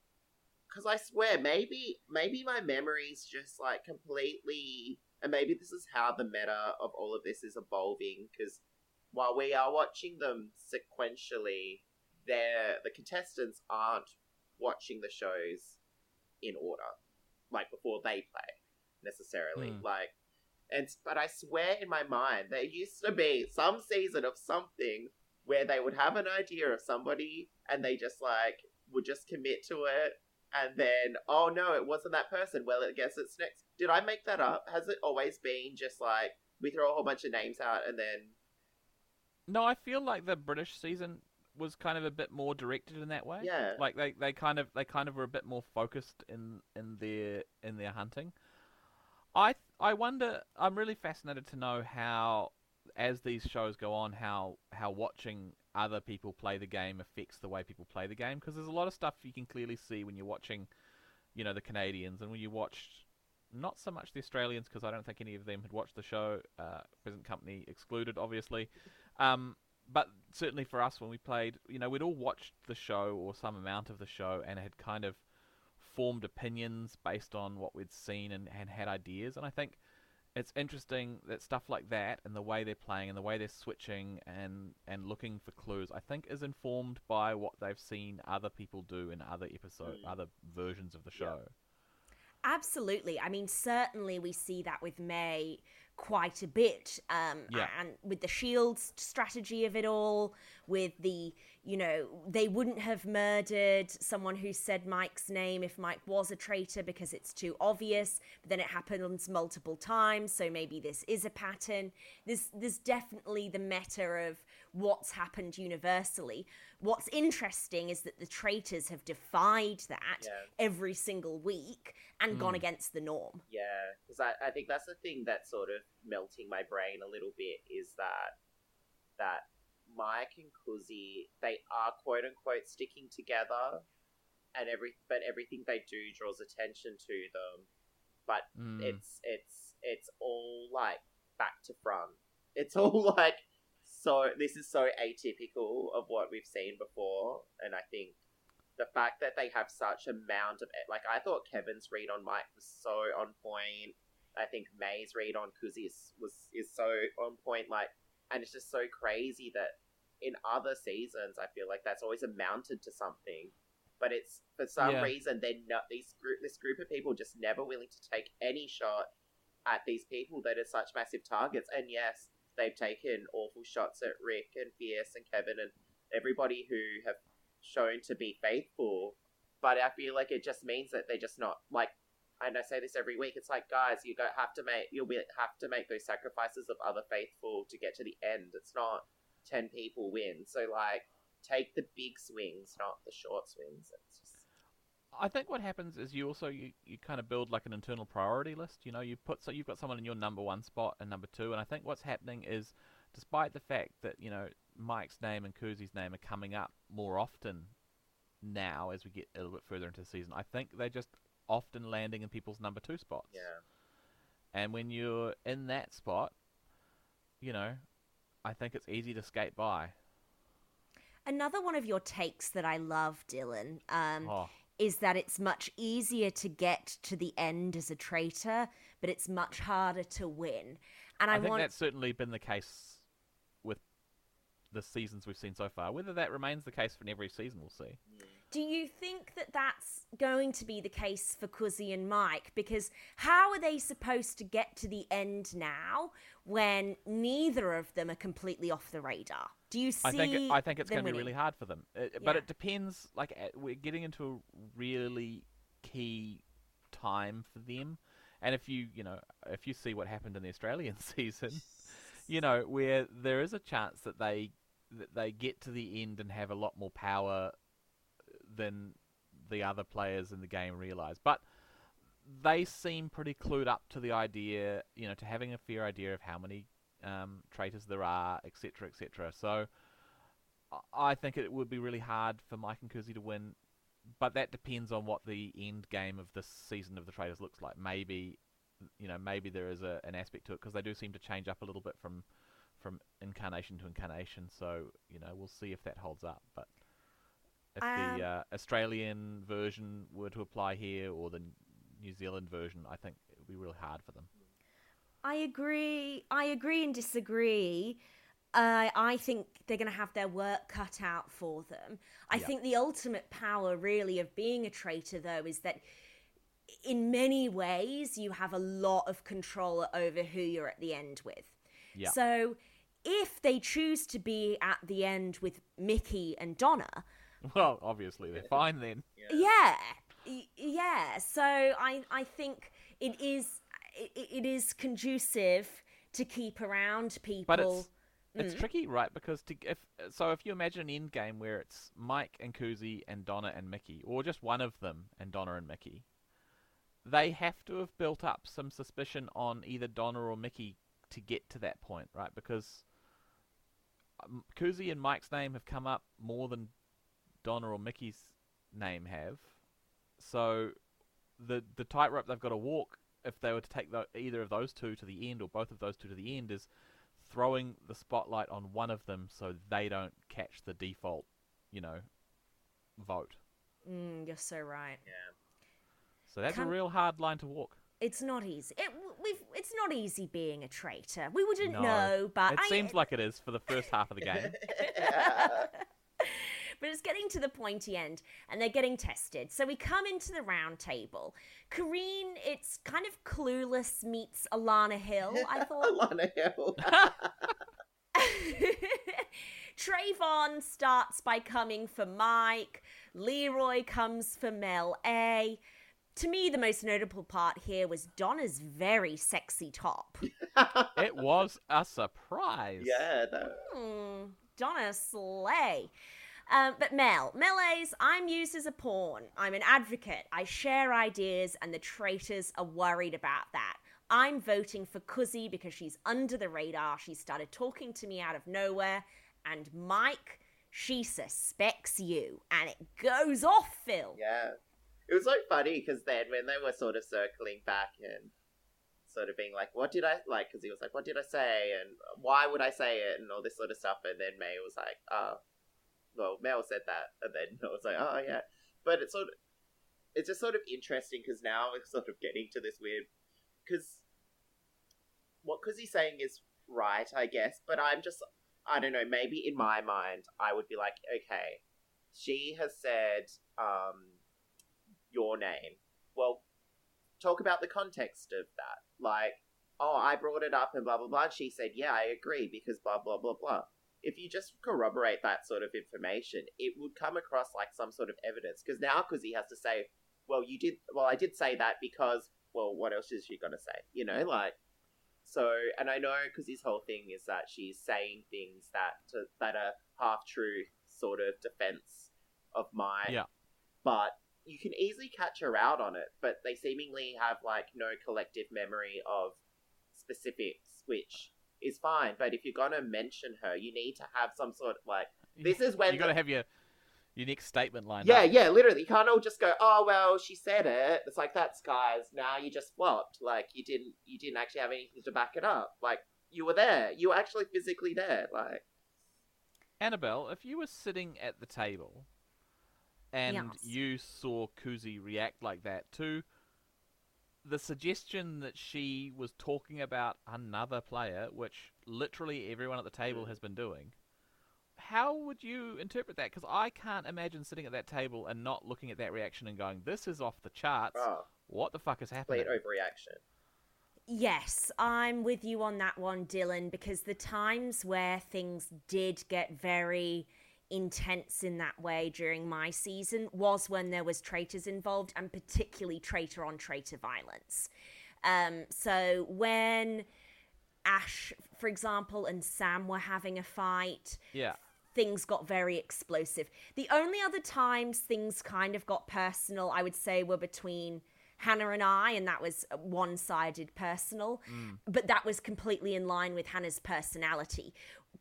because I swear, maybe, maybe my memory's just, like, completely, and maybe this is how the meta of all of this is evolving, because while we are watching them sequentially, they're, the contestants aren't watching the shows in order, like, before they play, necessarily, Hmm. like, and but I swear in my mind there used to be some season of something where they would have an idea of somebody and they just like would just commit to it and then oh no it wasn't that person. Well I guess it's next did I make that up? Has it always been just like we throw a whole bunch of names out and then No, I feel like the British season was kind of a bit more directed in that way. yeah Like they, they kind of they kind of were a bit more focused in in their in their hunting. I I wonder. I'm really fascinated to know how, as these shows go on, how how watching other people play the game affects the way people play the game. Because there's a lot of stuff you can clearly see when you're watching, you know, the Canadians, and when you watched not so much the Australians, because I don't think any of them had watched the show. Uh, present company excluded, obviously. Um, but certainly for us, when we played, you know, we'd all watched the show or some amount of the show and had kind of formed opinions based on what we'd seen and, and had ideas. And I think it's interesting that stuff like that and the way they're playing and the way they're switching and, and looking for clues, I think is informed by what they've seen other people do in other episodes, Mm. other versions of the Yeah. Absolutely. I mean, certainly we see that with May quite a bit. Um, Yeah. And with the shields strategy of it all, with the, you know, they wouldn't have murdered someone who said Mike's name if Mike was a traitor because it's too obvious. But then it happens multiple times, so maybe this is a pattern. There's, there's definitely the meta of what's happened universally. What's interesting is that the traitors have defied that Yeah. every single week and gone Mm. against the norm. Yeah, because I, I think that's the thing that's sort of melting my brain a little bit is that that Mike and Kuzi, they are quote unquote sticking together, and every but everything they do draws attention to them. But Mm. it's it's it's all like back to front. It's all like so. This is so atypical of what we've seen before, and I think the fact that they have such a amount of like I thought Kevin's read on Mike was so on point. I think May's read on Kuzi is, was is so on point. Like, and it's just so crazy that in other seasons, I feel like that's always amounted to something. But it's for some Yeah. reason they're not these group this group of people just never willing to take any shot at these people that are such massive targets. And yes, they've taken awful shots at Rick and Fierce and Kevin and everybody who have shown to be faithful. But I feel like it just means that they're just not like. And I say this every week. It's like, guys, you go have to make you'll be have to make those sacrifices of other faithful to get to the end. It's not ten people win. So like, take the big swings, not the short swings. It's just I think what happens is you also you, you kind of build like an internal priority list. You know, you put so you've got someone in your number one spot and number two, and I think what's happening is, despite the fact that you know Mike's name and Kuzi's name are coming up more often now as we get a little bit further into the season, I think they're just often landing in people's number two spots. yeah. And when you're in that spot, you know, I think it's easy to skate by. Another one of your takes that I love, Dylan, um, Oh, is that it's much easier to get to the end as a traitor, but it's much harder to win. And I, I, think want that's certainly been the case with the seasons we've seen so far. Whether that remains the case for every season, we'll see. Do you think that that's going to be the case for Kuzi and Mike? Because how are they supposed to get to the end now when neither of them are completely off the radar? Do you see? I think I think it's going to be really hard for them. It, But it depends. Like uh, we're getting into a really key time for them, and if you you know if you see what happened in the Australian season, you know where there is a chance that they that they get to the end and have a lot more power than the other players in the game realize. But they seem pretty clued up to the idea, you know, to having a fair idea of how many um, traitors there are, etc., etc. So I- think it would be really hard for Mike and Kuzi to win, but that depends on what the end game of this season of the traitors looks like. Maybe, you know, maybe there is a, an aspect to it because they do seem to change up a little bit from from incarnation to incarnation. So you know, we'll see if that holds up. But if Um, the uh, Australian version were to apply here or the New Zealand version, I think it would be really hard for them. I agree. I agree and disagree. Uh, I think they're going to have their work cut out for them. I Yeah. think the ultimate power, really, of being a traitor, though, is that in many ways you have a lot of control over who you're at the end with. Yeah. So if they choose to be at the end with Mickey and Donna, Well, obviously they're fine then. yeah, y- yeah. So I I think it is it, it is conducive to keep around people. But it's Mm. it's tricky, right? Because to if so, if you imagine an end game where it's Mike and Kuzi and Donna and Mickey, or just one of them and Donna and Mickey, they have to have built up some suspicion on either Donna or Mickey to get to that point, right? Because um, Kuzi and Mike's name have come up more than Donna or Mickey's name have. So the the tightrope they've got to walk if they were to take the, either of those two to the end or both of those two to the end is throwing the spotlight on one of them so they don't catch the default, you know, vote. Mm, you're so right. Yeah. So that's Can- a real hard line to walk. It's not easy. It, we've, it's not easy being a traitor. We wouldn't No. know, but it I, seems like it is for the first half of the game. but it's getting to the pointy end and they're getting tested. So we come into the round table. Karine, it's kind of clueless meets Alana Hill, I thought. Alana Hill. Trayvon starts by coming for Mike. Leroy comes for Mel A. To me, the most notable part here was Donna's very sexy top. it was a surprise. yeah, no. Hmm, Donna slay. Um, but Mel, Melee's, I'm used as a pawn. I'm an advocate. I share ideas, and the traitors are worried about that. I'm voting for Kuzi because she's under the radar. She started talking to me out of nowhere, And Mike, she suspects you. And it goes off, Phil. Yeah. It was like funny because then when they were sort of circling back and sort of being like, what did I like? Because he was like, what did I say? And why would I say it? And all this sort of stuff. And then May was like, oh, well, Mel said that. And then I was like, oh, yeah. But it's sort of, it's just sort of interesting because now we're sort of getting to this weird, because what he's saying is right, I guess. But I'm just, I don't know, maybe in my mind, I would be like, okay, she has said, um, your name. Well, talk about the context of that. Like, oh, I brought it up and blah, blah, blah. And she said, yeah, I agree because blah, blah, blah, blah. If you just corroborate that sort of information, it would come across like some sort of evidence. Because now, because he has to say, well, you did, well, I did say that because, well, what else is she going to say? You know, like, so, and I know because his whole thing is that she's saying things that to, that are half true, sort of defense of mine. Yeah. But you can easily catch her out on it, but they seemingly have like no collective memory of specifics, which is fine. But if you're gonna mention her, you need to have some sort of like this is when you got to have your unique statement line. yeah, yeah, literally. You can't all just go, oh well, she said it. It's like that's guys. Now you just flopped. Like you didn't, you didn't actually have anything to back it up. Like you were there. You were actually physically there. Like Annabelle, if you were sitting at the table and Yes. you saw Kuzi react like that to the suggestion that she was talking about another player, which literally everyone at the table Mm. has been doing, how would you interpret that? Because I can't imagine sitting at that table and not looking at that reaction and going, "This is off the charts. oh, What the fuck is happening?" complete overreaction. Yes, I'm with you on that one, Dylan, because the times where things did get very intense in that way during my season was when there was traitors involved and particularly traitor on traitor violence. Um, so when Ash, for example, and Sam were having a fight, Yeah. things got very explosive. The only other times things kind of got personal, I would say, were between Hannah and I, and that was one sided personal. But that was completely in line with Hannah's personality.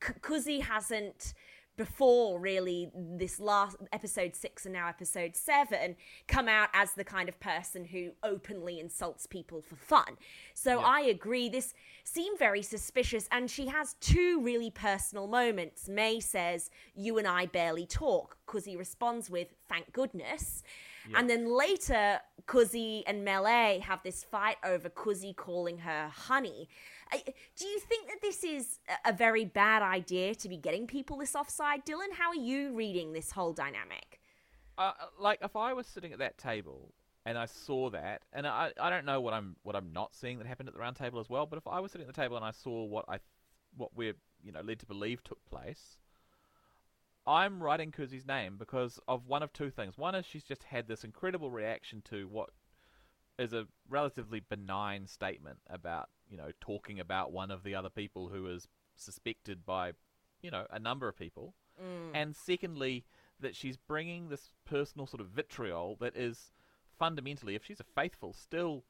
C- Kuzi hasn't. Before really, this last episode six and now episode seven come out as the kind of person who openly insults people for fun. So Yeah. I agree. This seemed very suspicious, and she has two really personal moments. May says, You and I barely talk. because he responds with, Thank goodness. And then later, Kuzi and Mel A have this fight over Kuzi calling her honey. Do you think that this is a- a very bad idea to be getting people this offside? Dylan, how are you reading this whole dynamic? uh, like if I was sitting at that table and I saw that, and I, I don't know what I'm what I'm not seeing that happened at the round table as well, but if I was sitting at the table and I saw what I what we're you know led to believe took place, I'm writing Kuzi's name because of one of two things. One is she's just had this incredible reaction to what is a relatively benign statement about you know talking about one of the other people who is suspected by you know a number of people mm. and secondly that she's bringing this personal sort of vitriol that is fundamentally if she's a faithful still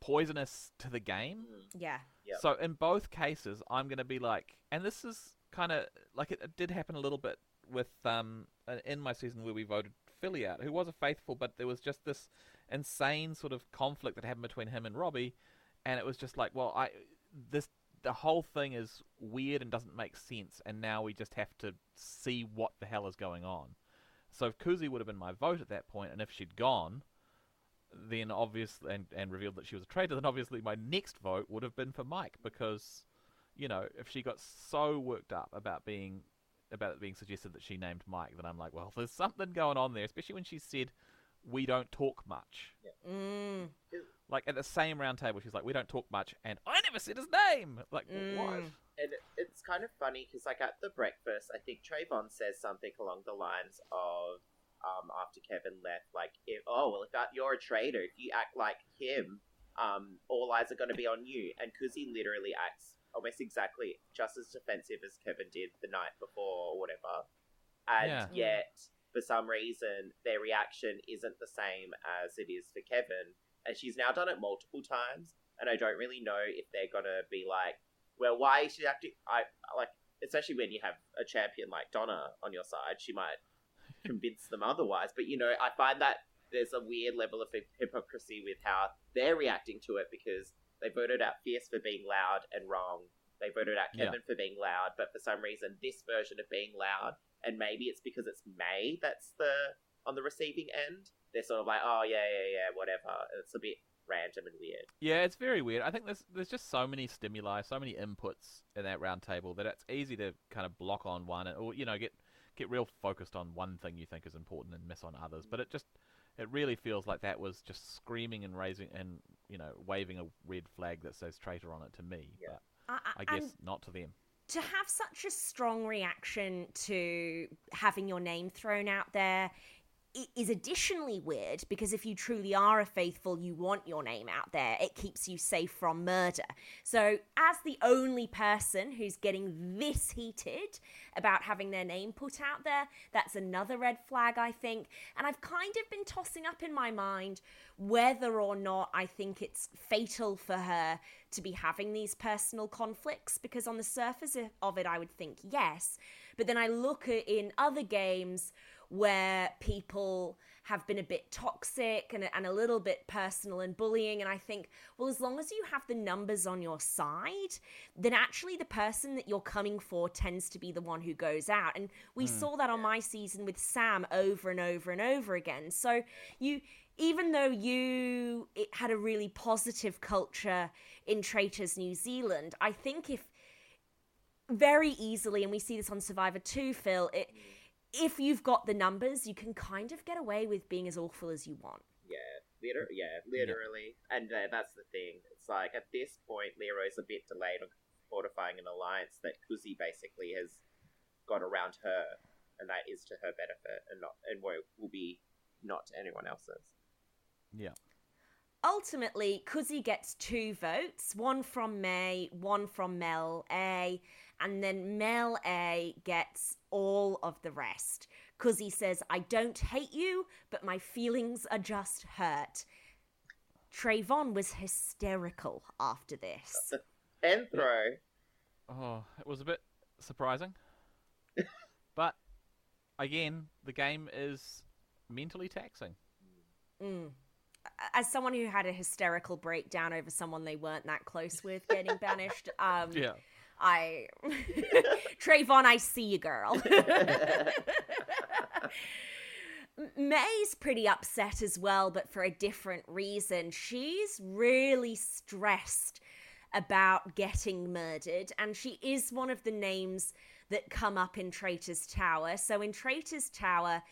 poisonous to the game mm. Yeah. Yep. so in both cases i'm going to be like and this is kind of like it, it did happen a little bit with um uh, in my season where we voted philly out who was a faithful but there was just this insane sort of conflict that happened between him and robbie and it was just like well i this the whole thing is weird and doesn't make sense and now we just have to see what the hell is going on. So if Kuzi would have been my vote at that point and if she'd gone then obviously and, and revealed that she was a traitor then obviously my next vote would have been for mike because you know if she got so worked up about being about it being suggested that she named mike then i'm like well there's something going on there especially when she said we don't talk much Mm. like at the same round table, she's like, "We don't talk much," and I never said his name. Like what? Mm. And it's kind of funny because, like, at the breakfast, I think Trayvon says something along the lines of, um, after Kevin left, like, if, oh, well, if you're a traitor, if you act like him, um, all eyes are going to be on you. And Kuzi literally acts almost exactly just as defensive as Kevin did the night before or whatever. And Yeah. yet, for some reason, their reaction isn't the same as it is for Kevin. And she's now done it multiple times. And I don't really know if they're going to be like, well, why is she acting? I like. especially when you have a champion like Donna on your side, she might convince them otherwise. But you know, I find that there's a weird level of hypocrisy with how they're reacting to it because they voted out Fierce for being loud and wrong. They voted out Kevin yeah. for being loud, but for some reason, this version of being loud, and maybe it's because it's May that's the on the receiving end. They're sort of like, oh yeah, yeah, yeah, whatever. It's a bit random and weird. Yeah, it's very weird. I think there's there's just so many stimuli, so many inputs in that round table that it's easy to kind of block on one, or you know, get get real focused on one thing you think is important and miss on others. But it just it really feels like that was just screaming and raising and you know waving a red flag that says traitor on it to me. Yeah. But I, I guess not to them. To have such a strong reaction to having your name thrown out there is additionally weird because if you truly are a faithful, you want your name out there. It keeps you safe from murder. So, as the only person who's getting this heated about having their name put out there, that's another red flag, I think. And I've kind of been tossing up in my mind whether or not I think it's fatal for her to be having these personal conflicts because, on the surface of it, I would think yes. But then I look at in other games where people have been a bit toxic and, and a little bit personal and bullying. And I think, well, as long as you have the numbers on your side, then actually the person that you're coming for tends to be the one who goes out. And we mm. saw that on my season with Sam over and over and over again. So you even though you had a really positive culture in Traitors New Zealand, I think if very easily, and we see this on Survivor 2, Phil, it, if you've got the numbers, you can kind of get away with being as awful as you want. Yeah, liter- yeah, literally. Yeah. And uh, that's the thing. It's like at this point, Leroy's a bit delayed on fortifying an alliance that Kuzi basically has got around her, and that is to her benefit, and not and will, will be not to anyone else's. Yeah. Ultimately, Kuzi gets two votes, one from May, one from Mel A, and then Mel A gets all of the rest because he says, I don't hate you, but my feelings are just hurt. Trayvon was hysterical after this. and throw. Oh, it was a bit surprising. but again, the game is mentally taxing. Mm. As someone who had a hysterical breakdown over someone they weren't that close with getting banished, um, yeah. I Trayvon, I see you, girl. May's pretty upset as well, but for a different reason. She's really stressed about getting murdered, and she is one of the names that come up in Traitor's Tower. So in Traitor's Tower,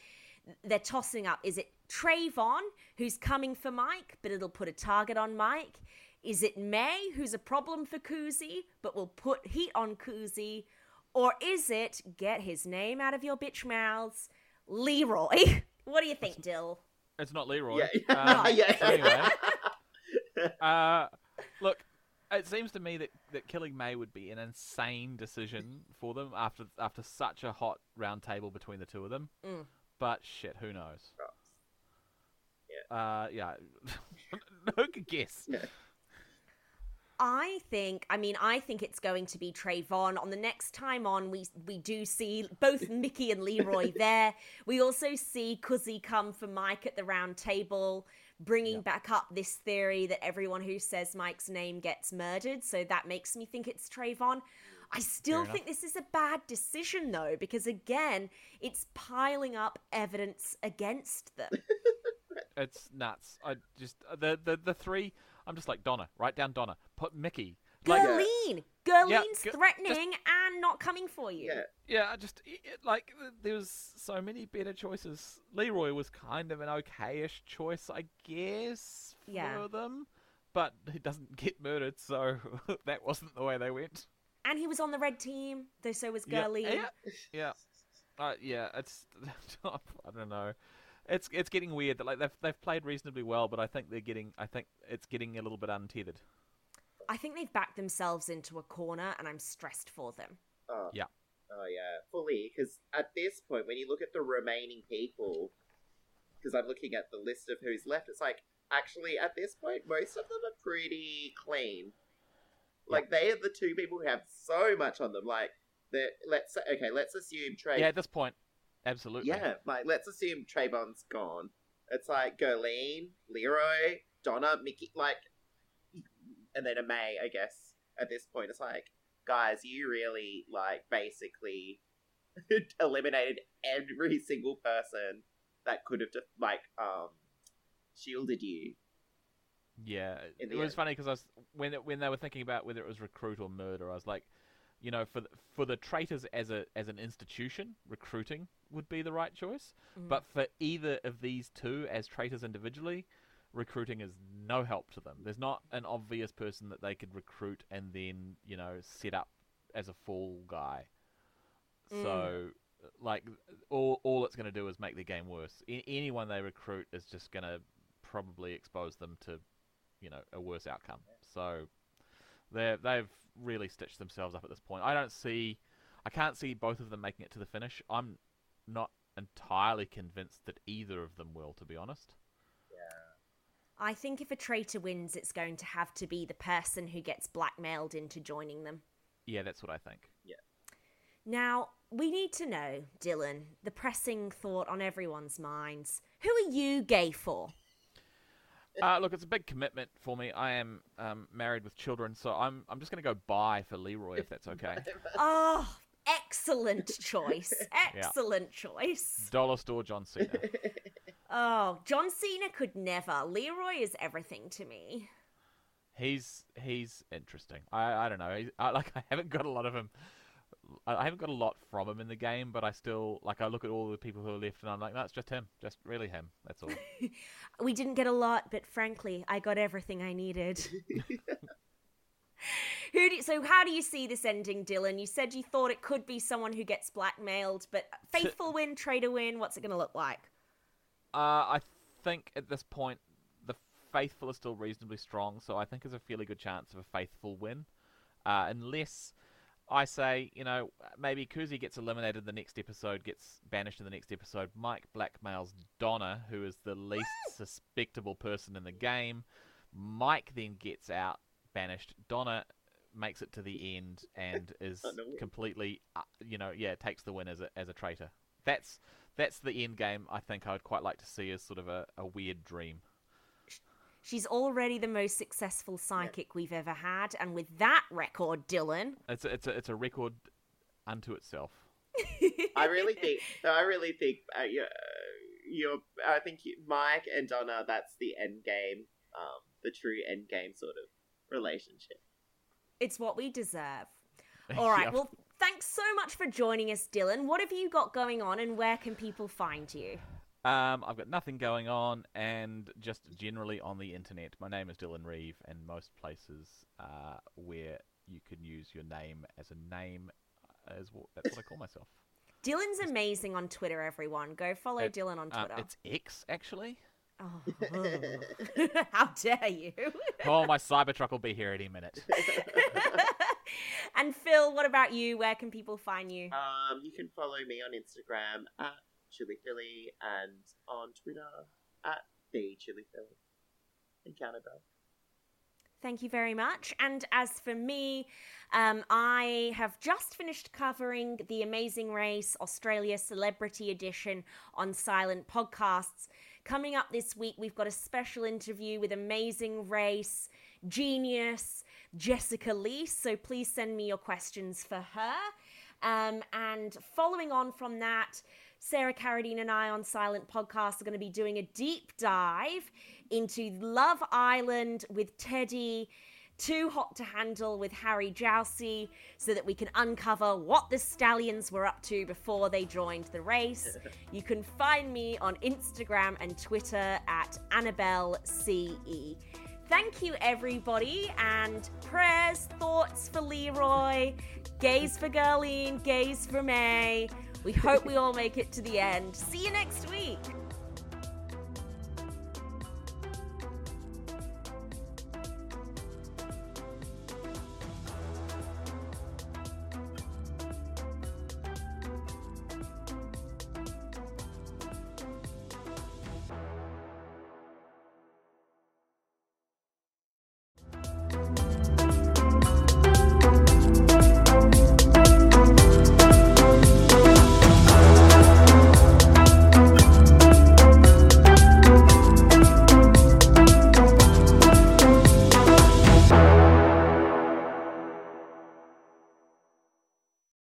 they're tossing up is it Trayvon, who's coming for Mike, but it'll put a target on Mike? Is it May, who's a problem for Kuzi, but will put heat on Kuzi? Or is it, get his name out of your bitch mouths, Leroy? what do you think, Dill? It's not Leroy. Yeah. Um, yeah. anyway, uh, look, it seems to me that, that killing May would be an insane decision for them after after such a hot round table between the two of them. Mm. But shit, who knows? Yeah. Uh, yeah. who could guess? Yeah. I think, I mean, I think it's going to be Trayvon. On the next time on, we we do see both Mickey and Leroy there. We also see Kuzi come for Mike at the round table, bringing yeah. back up this theory that everyone who says Mike's name gets murdered. So that makes me think it's Trayvon. I still think this is a bad decision, though, because again, it's piling up evidence against them. it's nuts. I just the the the three I'm just like Donna. Write down Donna. Put Mickey. Like, Gerline. Gerline's yeah, threatening just, and not coming for you. Yeah, yeah. Just it, like there was so many better choices. Leroy was kind of an okayish choice, I guess, for yeah. them, but he doesn't get murdered, so that wasn't the way they went. And he was on the red team, though. So was Gerline. Yeah, yeah. yeah. Uh, yeah, it's I don't know it's it's getting weird that like they've they've played reasonably well, but I think they're getting I think it's getting a little bit untethered. I think they've backed themselves into a corner, and I'm stressed for them. Oh yeah, oh yeah, fully. Because at this point, when you look at the remaining people, because I'm looking at the list of who's left, it's like actually at this point, most of them are pretty clean. Like they are the two people who have so much on them. Like that let's say, okay, let's assume Trey. Yeah, at this point, absolutely. Yeah, like let's assume Trayvon's gone. It's like Gurleen, Leroy, Donna, Mickey, like, and then a May, I guess. At this point, it's like, guys, you really like basically eliminated every single person that could have just like um shielded you. Yeah, it was end. funny because I was when it, when they were thinking about whether it was recruit or murder, I was like, you know, for the, for the traitors as a as an institution, recruiting would be the right choice. Mm. But for either of these two as traitors individually, recruiting is no help to them. There's not an obvious person that they could recruit and then you know set up as a fall guy. Mm. So. Like all, all it's going to do is make the game worse. A- anyone they recruit is just going to probably expose them to you know a worse outcome. So they they've really stitched themselves up at this point. I don't see, I can't see both of them making it to the finish. I'm not entirely convinced that either of them will, to be honest. Yeah. I think if a traitor wins, it's going to have to be the person who gets blackmailed into joining them. Yeah, that's what I think. Yeah. Now, we need to know, Dylan, the pressing thought on everyone's minds. Who are you gay for? Uh, look, it's a big commitment for me. I am um, married with children, so I'm I'm just going to go buy for Leroy if that's okay. Oh, excellent choice. Excellent choice. Dollar store John Cena. Oh, John Cena could never. Leroy is everything to me. He's he's interesting. I I don't know. He's, I, like I haven't got a lot of him. I I haven't got a lot from him in the game, but I still like. I look at all the people who are left, and I'm like, no, it's just him, just really him. That's all. We didn't get a lot, but frankly, I got everything I needed. who do, so how do you see this ending, Dylan? You said you thought it could be someone who gets blackmailed, but faithful win, traitor win, what's it going to look like? Uh, I think at this point the faithful is still reasonably strong, so I think there's a fairly good chance of a faithful win, uh, unless I say you know maybe Kuzi gets eliminated the next episode, gets banished in the next episode. Mike blackmails Donna, who is the least suspectable person in the game. Mike then gets out, banished. Donna makes it to the end and is completely, uh, you know, yeah, takes the win as a as a traitor. That's that's the end game. I think I would quite like to see as sort of a, a weird dream. She's already the most successful psychic we've ever had, and with that record, Dylan, It's a, it's a, it's a record unto itself. I really think. I really think. Uh, you're, you're. I think you, Mike and Donna. That's the end game. Um, the true end game sort of relationship. it's what we deserve. All right, Yep. well, thanks so much for joining us, Dylan. What have you got going on, and where can people find you? Um, I've got nothing going on, and just generally on the internet. My name is Dylan Reeve, and most places uh, where you can use your name as a name, uh, is what, that's what I call myself. Dylan's amazing on Twitter, everyone. Go follow It- Dylan on Um, Twitter. it's X actually. Oh. How dare you? Oh, my Cybertruck will be here any minute. and Phil, what about you? Where can people find you? Um, you can follow me on Instagram at Chili Philly and on Twitter at the Chili Philly. Encounter Bell. Thank you very much. And as for me, um, I have just finished covering the Amazing Race Australia Celebrity Edition on Silent Podcasts. Coming up this week, we've got a special interview with Amazing Race genius Jessica Lee. So please send me your questions for her. Um, and following on from that, Sarah Carradine and I on Silent Podcast are going to be doing a deep dive into Love Island with Teddy, Too Hot to Handle with Harry Jowsey, so that we can uncover what the stallions were up to before they joined the race. You can find me on Instagram and Twitter at Annabelle CE. Thank you, everybody, and prayers, thoughts for Leroy, gays for Gurleen, gays for May. We hope we all make it to the end. See you next week.